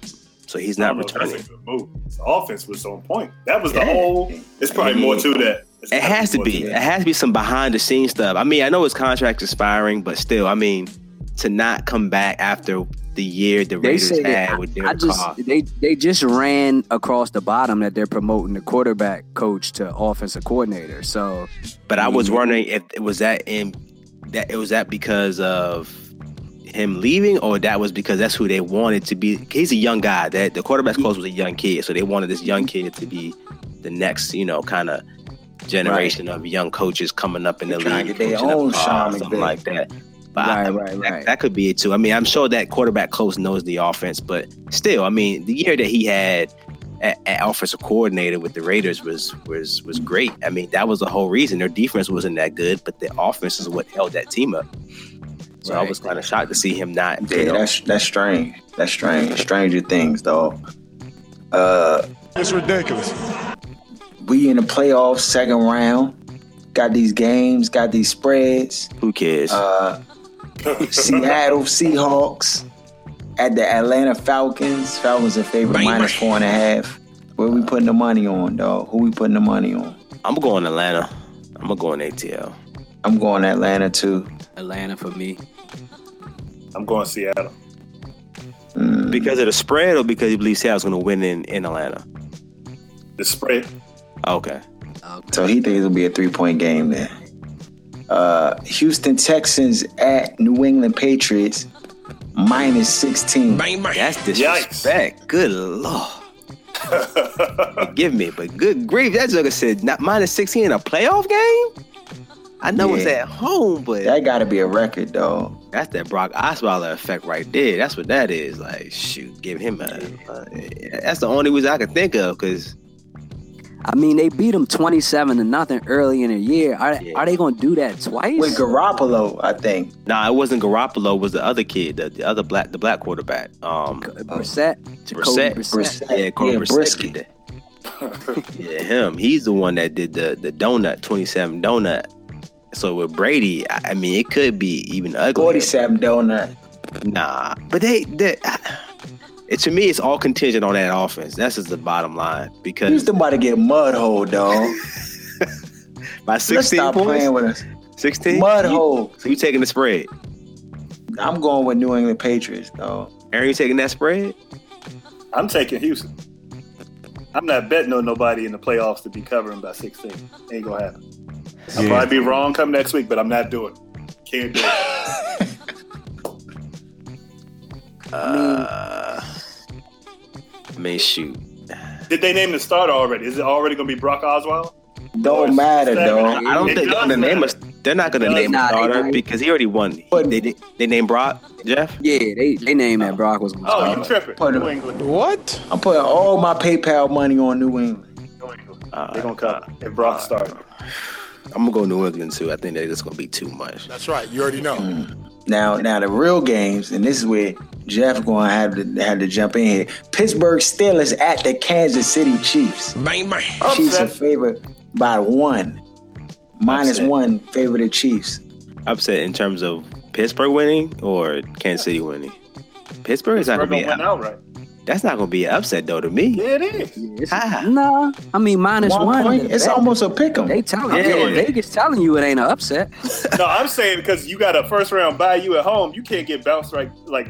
Speaker 5: so he's not
Speaker 4: don't know if
Speaker 5: returning.
Speaker 4: That's a good move. His offense was on point. That was the
Speaker 5: Yeah.
Speaker 4: whole. It's probably more to that. It's
Speaker 5: It has to be.
Speaker 4: than
Speaker 5: It has to be some behind the scenes stuff. I mean, I know his contract's expiring, but still, I mean, to not come back after the year the
Speaker 7: They
Speaker 5: Raiders
Speaker 7: say
Speaker 5: had
Speaker 7: that
Speaker 5: with
Speaker 7: I, I just
Speaker 5: Carr.
Speaker 7: they they just ran across the bottom that they're promoting the quarterback coach to offensive coordinator. So
Speaker 5: But I was wondering if it was that in that it was that because of him leaving, or that was because that's who they wanted to be. He's a young guy. That the quarterback's coach was a young kid, so they wanted this young kid to be the next, you know, kind of generation of young coaches coming up in the
Speaker 1: They're trying
Speaker 5: league,
Speaker 1: their own Sean
Speaker 5: something like that. But
Speaker 7: Right,
Speaker 5: I
Speaker 7: right,
Speaker 5: that,
Speaker 7: right.
Speaker 5: that could be it too. I mean, I'm sure that quarterback coach knows the offense, but still, I mean, the year that he had at, at offensive coordinator with the Raiders was was was great. I mean, that was the whole reason. Their defense wasn't that good, but the offense is what held that team up. So I was kind of shocked to see him not. you
Speaker 1: Yeah,
Speaker 5: know,
Speaker 1: that's that's strange. That's strange. Stranger things, though. Uh,
Speaker 8: It's ridiculous.
Speaker 1: we in the playoffs, second round. Got these games, got these spreads.
Speaker 5: who cares?
Speaker 1: Uh, Seattle Seahawks at the Atlanta Falcons. Falcons are favorite minus four and a half. Where we putting the money on, dog? Who we putting the money on?
Speaker 5: I'm going Atlanta. I'm gonna ATL.
Speaker 1: I'm going Atlanta too.
Speaker 7: Atlanta for me.
Speaker 4: I'm going Seattle.
Speaker 1: Mm,
Speaker 5: Because of the spread, or because you believe Seattle's gonna win in in Atlanta?
Speaker 4: The spread.
Speaker 5: Okay.
Speaker 1: so he thinks it'll be a three point game there. Uh, Houston Texans at New England Patriots minus 16.
Speaker 5: That's disrespect. Good lord. Give me, but good grief. That joker said not minus 16 in a playoff game? I know it's at home, but
Speaker 1: That got to be a record, though.
Speaker 5: that's that Brock Osweiler effect right there. That's what that is. Like, shoot, give him a. a- that's the only reason I can think of because
Speaker 7: I mean, they beat him twenty seven to nothing early in the year. Are
Speaker 5: Yeah.
Speaker 7: are they going to do that twice?
Speaker 1: With Garoppolo, I think.
Speaker 5: nah, it wasn't Garoppolo. It was the other kid, the, the other black, the black quarterback. Um,
Speaker 7: Brissett, Jacoby
Speaker 5: Brissett.
Speaker 7: Brissett.
Speaker 1: Brissett.
Speaker 5: yeah, Corey
Speaker 1: Yeah,
Speaker 5: Brissett
Speaker 1: Brisket.
Speaker 5: did that. yeah, him. He's the one that did the the donut, twenty seven donut. So with Brady, I, I mean, it could be even ugly.
Speaker 1: 47 donut.
Speaker 5: Nah, but they, they it, to me, it's all contingent on that offense. That's just the bottom line because
Speaker 1: Houston about to get mud hole, dog.
Speaker 5: by
Speaker 1: Let's
Speaker 5: 16
Speaker 1: stop playing
Speaker 5: points,
Speaker 1: with us.
Speaker 5: 16
Speaker 1: Mud
Speaker 5: you-
Speaker 1: hole.
Speaker 5: So you taking the spread?
Speaker 1: I'm going with New England Patriots, though.
Speaker 5: Aaron, you taking that spread?
Speaker 4: I'm taking Houston. I'm not betting on nobody in the playoffs to be covering by 16. Ain't gonna happen. I'll
Speaker 6: Yeah.
Speaker 4: probably be wrong come next week, but I'm not doing it. Can't do it.
Speaker 5: Uh, I mean, shoot.
Speaker 4: Did they name the starter already? Is it already gonna be Brock Osweiler?
Speaker 1: Don't matter, dog.
Speaker 5: I don't
Speaker 4: It
Speaker 5: think they're gonna name
Speaker 4: matter.
Speaker 5: us. They're not gonna name a starter because he already won. He-
Speaker 1: But-
Speaker 5: they, they they named Brock Jeff.
Speaker 7: Yeah, they they named that Brock was. Gonna
Speaker 4: Oh,
Speaker 7: start.
Speaker 4: you tripping?
Speaker 1: Put
Speaker 4: New England.
Speaker 8: What?
Speaker 1: I'm putting all my PayPal money on New England.
Speaker 4: New England.
Speaker 5: Uh,
Speaker 4: They're gonna cover. And Brock started.
Speaker 5: I'm gonna go New England too. I think that it's gonna be too much.
Speaker 8: That's right. You already know. Mm.
Speaker 1: Now, now the real games, and this is where Jeff going to have to have to jump in here. Pittsburgh Steelers at the Kansas City Chiefs. Chiefs are
Speaker 4: Upset.
Speaker 1: favored by one, minus
Speaker 5: Upset.
Speaker 1: one favorite of Chiefs.
Speaker 5: Upset in terms of Pittsburgh winning or Kansas City winning. Pittsburgh is not gonna
Speaker 4: gonna
Speaker 5: be.
Speaker 4: win outright.
Speaker 5: That's not gonna be an upset though to me.
Speaker 4: Yeah, it is.
Speaker 7: It's,
Speaker 5: Ah.
Speaker 7: nah, I mean minus
Speaker 1: One
Speaker 7: one.
Speaker 1: point, it's
Speaker 7: They-
Speaker 1: almost a pick 'em.
Speaker 7: They telling
Speaker 5: Yeah.
Speaker 7: you, Vegas telling you it ain't an upset.
Speaker 4: No, I'm saying because you got a first round bye, you at home, you can't get bounced right. Like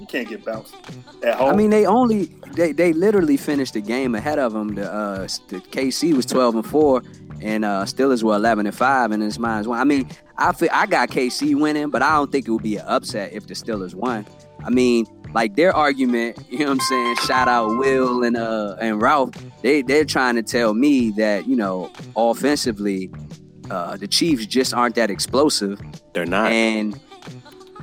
Speaker 4: you can't get bounced at home.
Speaker 7: I mean, they only they, they literally finished the game ahead of them. The, uh, the KC was twelve and four, and uh, Steelers were eleven and five, and it's minus one. I mean, I feel, I got KC winning, but I don't think it would be an upset if the Steelers won. I mean, like their argument, you know what I'm saying? Shout out Will and uh and Ralph. They they're trying to tell me that you know offensively, uh, the Chiefs just aren't that explosive
Speaker 5: They're not.
Speaker 7: and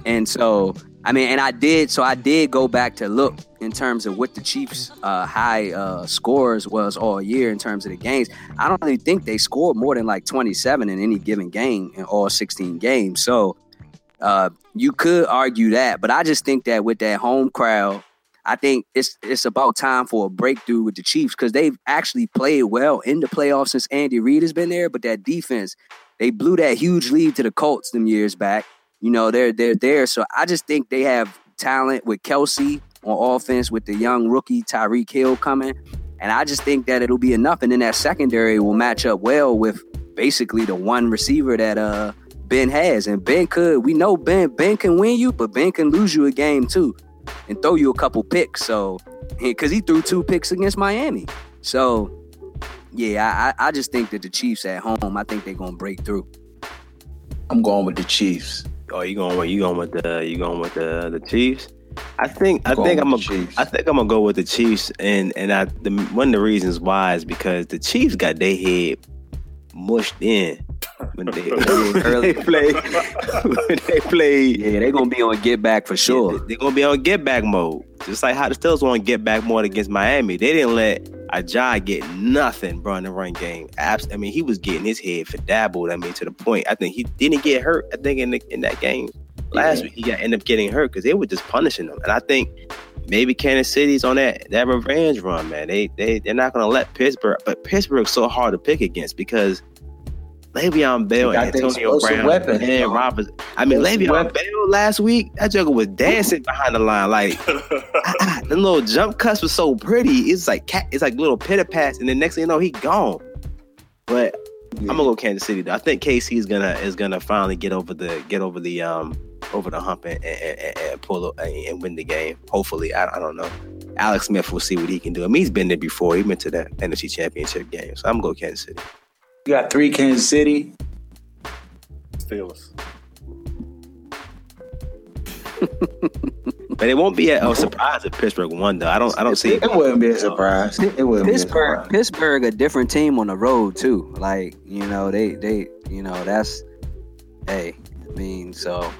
Speaker 7: and so I mean, and I did so I did go back to look in terms of what the Chiefs' uh, high uh, scores was all year in terms of the games. I don't really think they scored more than like 27 in any given game in all 16 games. So uh, you could argue that, but I just think that with that home crowd, I think it's it's about time for a breakthrough with the Chiefs because they've actually played well in the playoffs since Andy Reid has been there. But that defense, they blew that huge lead to the Colts them years back. You know, they're they're there. So I just think they have talent with Kelce on offense with the young rookie Tyreek Hill coming. And I just think that it'll be enough. And then that secondary will match up well with basically the one receiver that uh Ben has, and Ben could. We know Ben. Ben can win you, but Ben can lose you a game too, and throw you a couple picks. So, because he threw two picks against Miami. So, yeah, I, I just think that the Chiefs at home. I think they're gonna break through.
Speaker 1: I'm going with the Chiefs.
Speaker 5: Oh, you going with you going with the you going with the the Chiefs? I think I think I'm a. I think I'm gonna go with the Chiefs, and and I the, one of the reasons why is because the Chiefs got their head mushed in when they, they play when they play.
Speaker 7: Yeah, they're gonna be on get back for sure.
Speaker 5: They're gonna be on get back mode, just like how the Steelers want to get back mode against Miami. They didn't let Ajayi get nothing, bro, in the run game. Abs- I mean, he was getting his head for dabbled. I mean, to the point. I think he didn't get hurt. I think in the, in that game last
Speaker 1: Yeah.
Speaker 5: week, he got end up getting hurt because they were just punishing him. And I think maybe Kansas City's on that that revenge run, man. They they they're not gonna let Pittsburgh, but Pittsburgh's so hard to pick against because. Le'Veon Bell
Speaker 1: They
Speaker 5: and
Speaker 1: got the
Speaker 5: Antonio Brown
Speaker 1: weapons,
Speaker 5: and
Speaker 1: bro.
Speaker 5: Roberts. I mean, Le'Veon
Speaker 1: weapons.
Speaker 5: Bell last week, that joker was dancing behind the line. Like ah, the little jump cuts was so pretty. It's like cat, it's like little pitter pass, and the next thing you know, he gone. But I'm gonna go Kansas City. Though. I think KC is gonna is gonna finally get over the get over the um over the hump and, and, and, and pull up and, and win the game. Hopefully, I, I don't know. Alex Smith will see what he can do. I mean, he's been there before. He went to the NFC Championship game, so I'm gonna go Kansas City.
Speaker 1: You got three Kansas City.
Speaker 4: Steelers.
Speaker 5: But it won't be a, a surprise if Pittsburgh won. Though I don't I don't see
Speaker 1: It it wouldn't be a surprise. It wouldn't be a
Speaker 7: Pittsburgh,
Speaker 1: surprise.
Speaker 7: Pittsburgh, a different team on the road too. Like you know, they they you know that's hey, I mean so.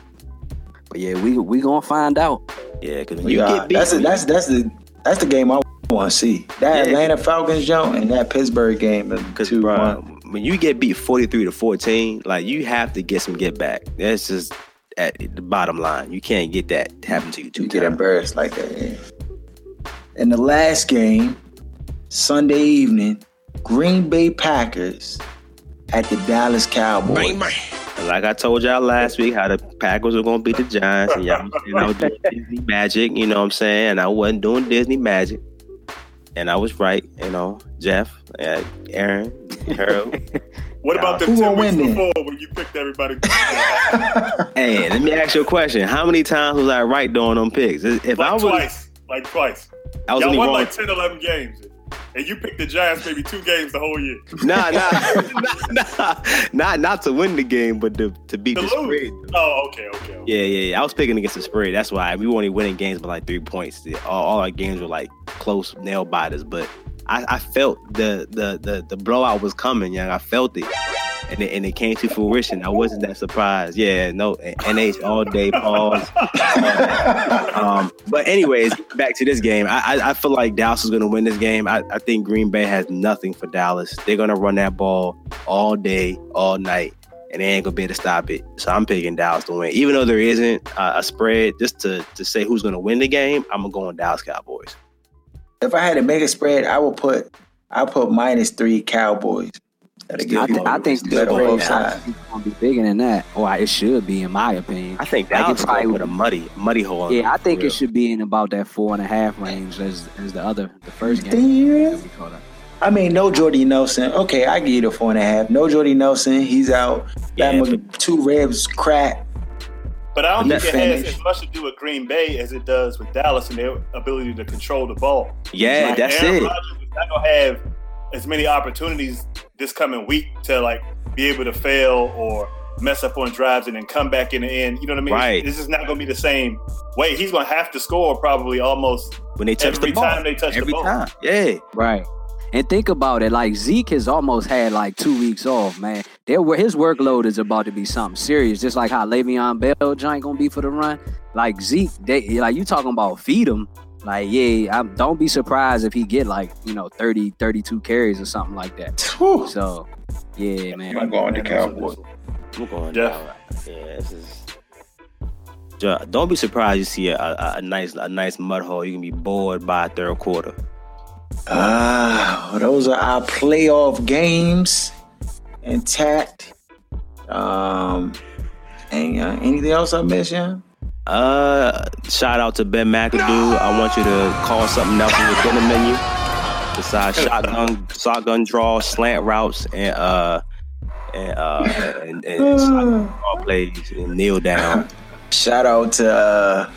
Speaker 7: But yeah, we we gonna find out.
Speaker 5: Yeah, because you
Speaker 1: got-
Speaker 5: get beat,
Speaker 1: that's, the- that's that's the that's the game I want to see. That
Speaker 5: Yeah.
Speaker 1: Atlanta Falcons joint and that Pittsburgh game.
Speaker 5: Because
Speaker 1: two
Speaker 5: bro,
Speaker 1: one.
Speaker 5: When you get beat forty three to fourteen, like you have to get some get back. That's just at the bottom line. You can't get that happen to you two
Speaker 1: You get embarrassed like that. Yeah. And the last game, Sunday evening, Green Bay Packers at the Dallas Cowboys.
Speaker 5: And like I told y'all last week, how the Packers were gonna beat the Giants, and y'all was saying I was doing Disney magic. You know what I'm saying? And I wasn't doing Disney magic, and I was right. You know, Jeff, uh, Aaron, Harold.
Speaker 4: What about the
Speaker 1: Who
Speaker 4: two weeks
Speaker 1: then?
Speaker 4: before when you picked everybody?
Speaker 5: hey, let me ask you a question. How many times was I right during them picks? If I
Speaker 4: like
Speaker 5: was,
Speaker 4: twice. Like twice.
Speaker 5: I was
Speaker 4: Y'all
Speaker 5: only
Speaker 4: won
Speaker 5: wrong.
Speaker 4: like 10, 11 games. And you picked the Giants maybe two games the whole year.
Speaker 5: Nah, nah, nah, nah, not not to win the game, but to, to beat
Speaker 4: To
Speaker 5: the
Speaker 4: lose.
Speaker 5: spread.
Speaker 4: Oh, okay, okay. okay.
Speaker 5: Yeah, yeah, yeah. I was picking against the spread. That's why we were only winning games by like three points. All, all our games were like close nail biters. But I, I felt the, the the the blowout was coming, young. I felt it, and it, and it came to fruition. I wasn't that surprised. Yeah, no, NH all day pause. um, but anyways, back to this game. I, I I feel like Dallas is going to win this game. I, I think Green Bay has nothing for Dallas. They're going to run that ball all day, all night and they ain't gonna be able to stop it. So I'm picking Dallas to win, even though there isn't uh, a spread. Just to to say who's gonna win the game, I'm gonna go on Dallas Cowboys.
Speaker 1: If I had to make a spread, I would put I put minus three Cowboys. That'll give
Speaker 7: I, th- I think the
Speaker 1: better
Speaker 7: spread
Speaker 1: both sides.
Speaker 7: is gonna be bigger than that, or it should be, in my opinion.
Speaker 5: I think
Speaker 7: Like, it
Speaker 5: Dallas is
Speaker 7: probably
Speaker 5: gonna a muddy muddy hole.
Speaker 7: Yeah, I think it should be in about that four and a half range as as the other the first game.
Speaker 1: Yeah.
Speaker 7: that we caught up.
Speaker 1: I mean, no Jordy Nelson. Okay, I give you the four and a half. No Jordy Nelson. He's out.
Speaker 5: Yeah,
Speaker 1: That yeah, two ribs crack.
Speaker 4: But I don't think it
Speaker 1: that
Speaker 4: has as much to do with Green Bay as it does with Dallas and their ability to control the ball.
Speaker 5: Yeah,
Speaker 4: Like,
Speaker 5: that's
Speaker 4: Aaron
Speaker 5: it.
Speaker 4: Rodgers is not gonna have as many opportunities this coming week to like be able to fail or mess up on drives and then come back in the end. You know what I mean?
Speaker 5: Right.
Speaker 4: This is not gonna be the same way. He's gonna have to score probably almost
Speaker 5: when they touch
Speaker 4: every
Speaker 5: the ball.
Speaker 4: time they touch
Speaker 5: Every
Speaker 4: the ball.
Speaker 5: time, yeah.
Speaker 7: Right. And think about it, like Zeke has almost had like two weeks off, man. There were his workload is about to be something serious, just like how Le'Veon Bell giant gonna be for the run. Like Zeke, they like you talking about feed him. Like, yeah, I, don't be surprised if he get like, you know, 30, 32 carries or something like that.
Speaker 1: Whew.
Speaker 7: So, yeah, man.
Speaker 1: I'm going to Cowboys.
Speaker 5: I'm going
Speaker 4: Jeff.
Speaker 5: down. Yeah, this is. Don't be surprised you see a, a, a nice a nice mud hole. You can be bored by a third quarter.
Speaker 1: Ah, those are our playoff games intact. Um, and uh, anything else I missed, yeah?
Speaker 5: Uh, shout out to Ben McAdoo. I want you to call something else in your dinner menu besides shotgun, shotgun draw, slant routes, and uh, and uh and, and soccer all plays and kneel down.
Speaker 11: Shout out to uh,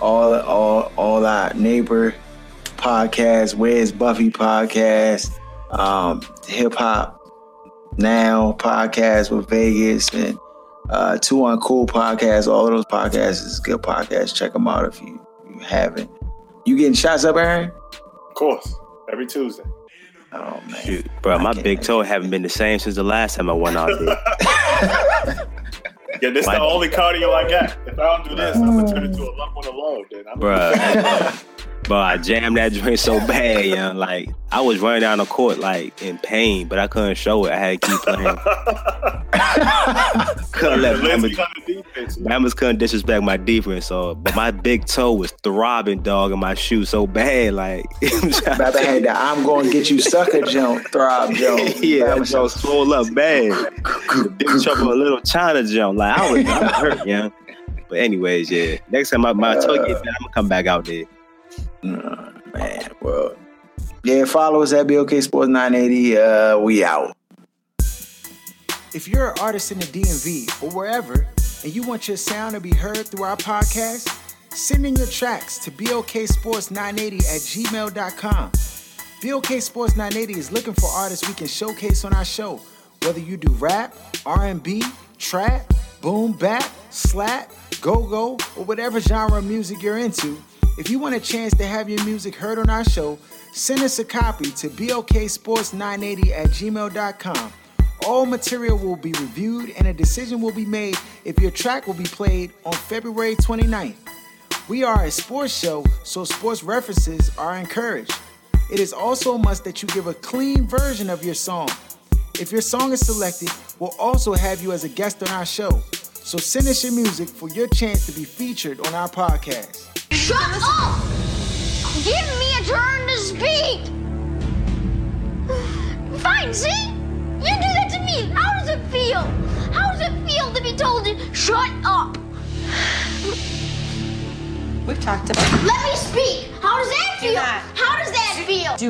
Speaker 11: all all all our neighbor podcasts, Where's Buffy podcast, um, Hip Hop Now podcast with Vegas, and uh, Two Uncool podcast. All of those podcasts is good podcasts. Check them out if you, you haven't. You getting shots up, Aaron?
Speaker 4: Of course, every Tuesday.
Speaker 11: Oh man,
Speaker 5: Shoot, bro, my big toe haven't been the same since the last time I went out there.
Speaker 4: Yeah, this
Speaker 5: is
Speaker 4: the only cardio I got. If I don't do this, I'm gonna turn into a lump on the log. Then I'm
Speaker 5: Bruh. But I jammed that joint so bad, yeah. Like I was running down the court like in pain, but I couldn't show it. I had to keep playing. couldn't let
Speaker 4: Let's
Speaker 5: Bama,
Speaker 4: be on the defense.
Speaker 5: Bama's couldn't disrespect my defense. So, but my big toe was throbbing, dog, in my shoe so bad. Like,
Speaker 11: Baba had the I'm going to get you sucker jump, throb jump.
Speaker 5: yeah, that joint swole up bad. The big trouble, a little China jump. Like I was, I was hurt, yeah. But anyways, yeah. Next time my, my toe get bad, I'm gonna come back out there.
Speaker 11: Man, well, yeah, follow us at BLK Sports 980. Uh, we out.
Speaker 1: If you're an artist in the DMV or wherever, and you want your sound to be heard through our podcast, send in your tracks to BLKSports980 at gmail.com. BLK Sports 980 is looking for artists we can showcase on our show. Whether you do rap, R&B, trap, boom, bap, slap, go-go, or whatever genre of music you're into, if you want a chance to have your music heard on our show, send us a copy to BLKSports980 at gmail.com. All material will be reviewed and a decision will be made if your track will be played on February 29th. We are a sports show, so sports references are encouraged. It is also a must that you give a clean version of your song. If your song is selected, we'll also have you as a guest on our show. So send us your music for your chance to be featured on our podcast.
Speaker 10: Shut up! Give me a turn to speak! Fine, see? You do that to me. How does it feel? How does it feel to be told to shut up?
Speaker 12: We've talked about
Speaker 10: Let me speak. How does that
Speaker 12: Do
Speaker 10: feel?
Speaker 12: not.
Speaker 10: How does that feel?
Speaker 12: Do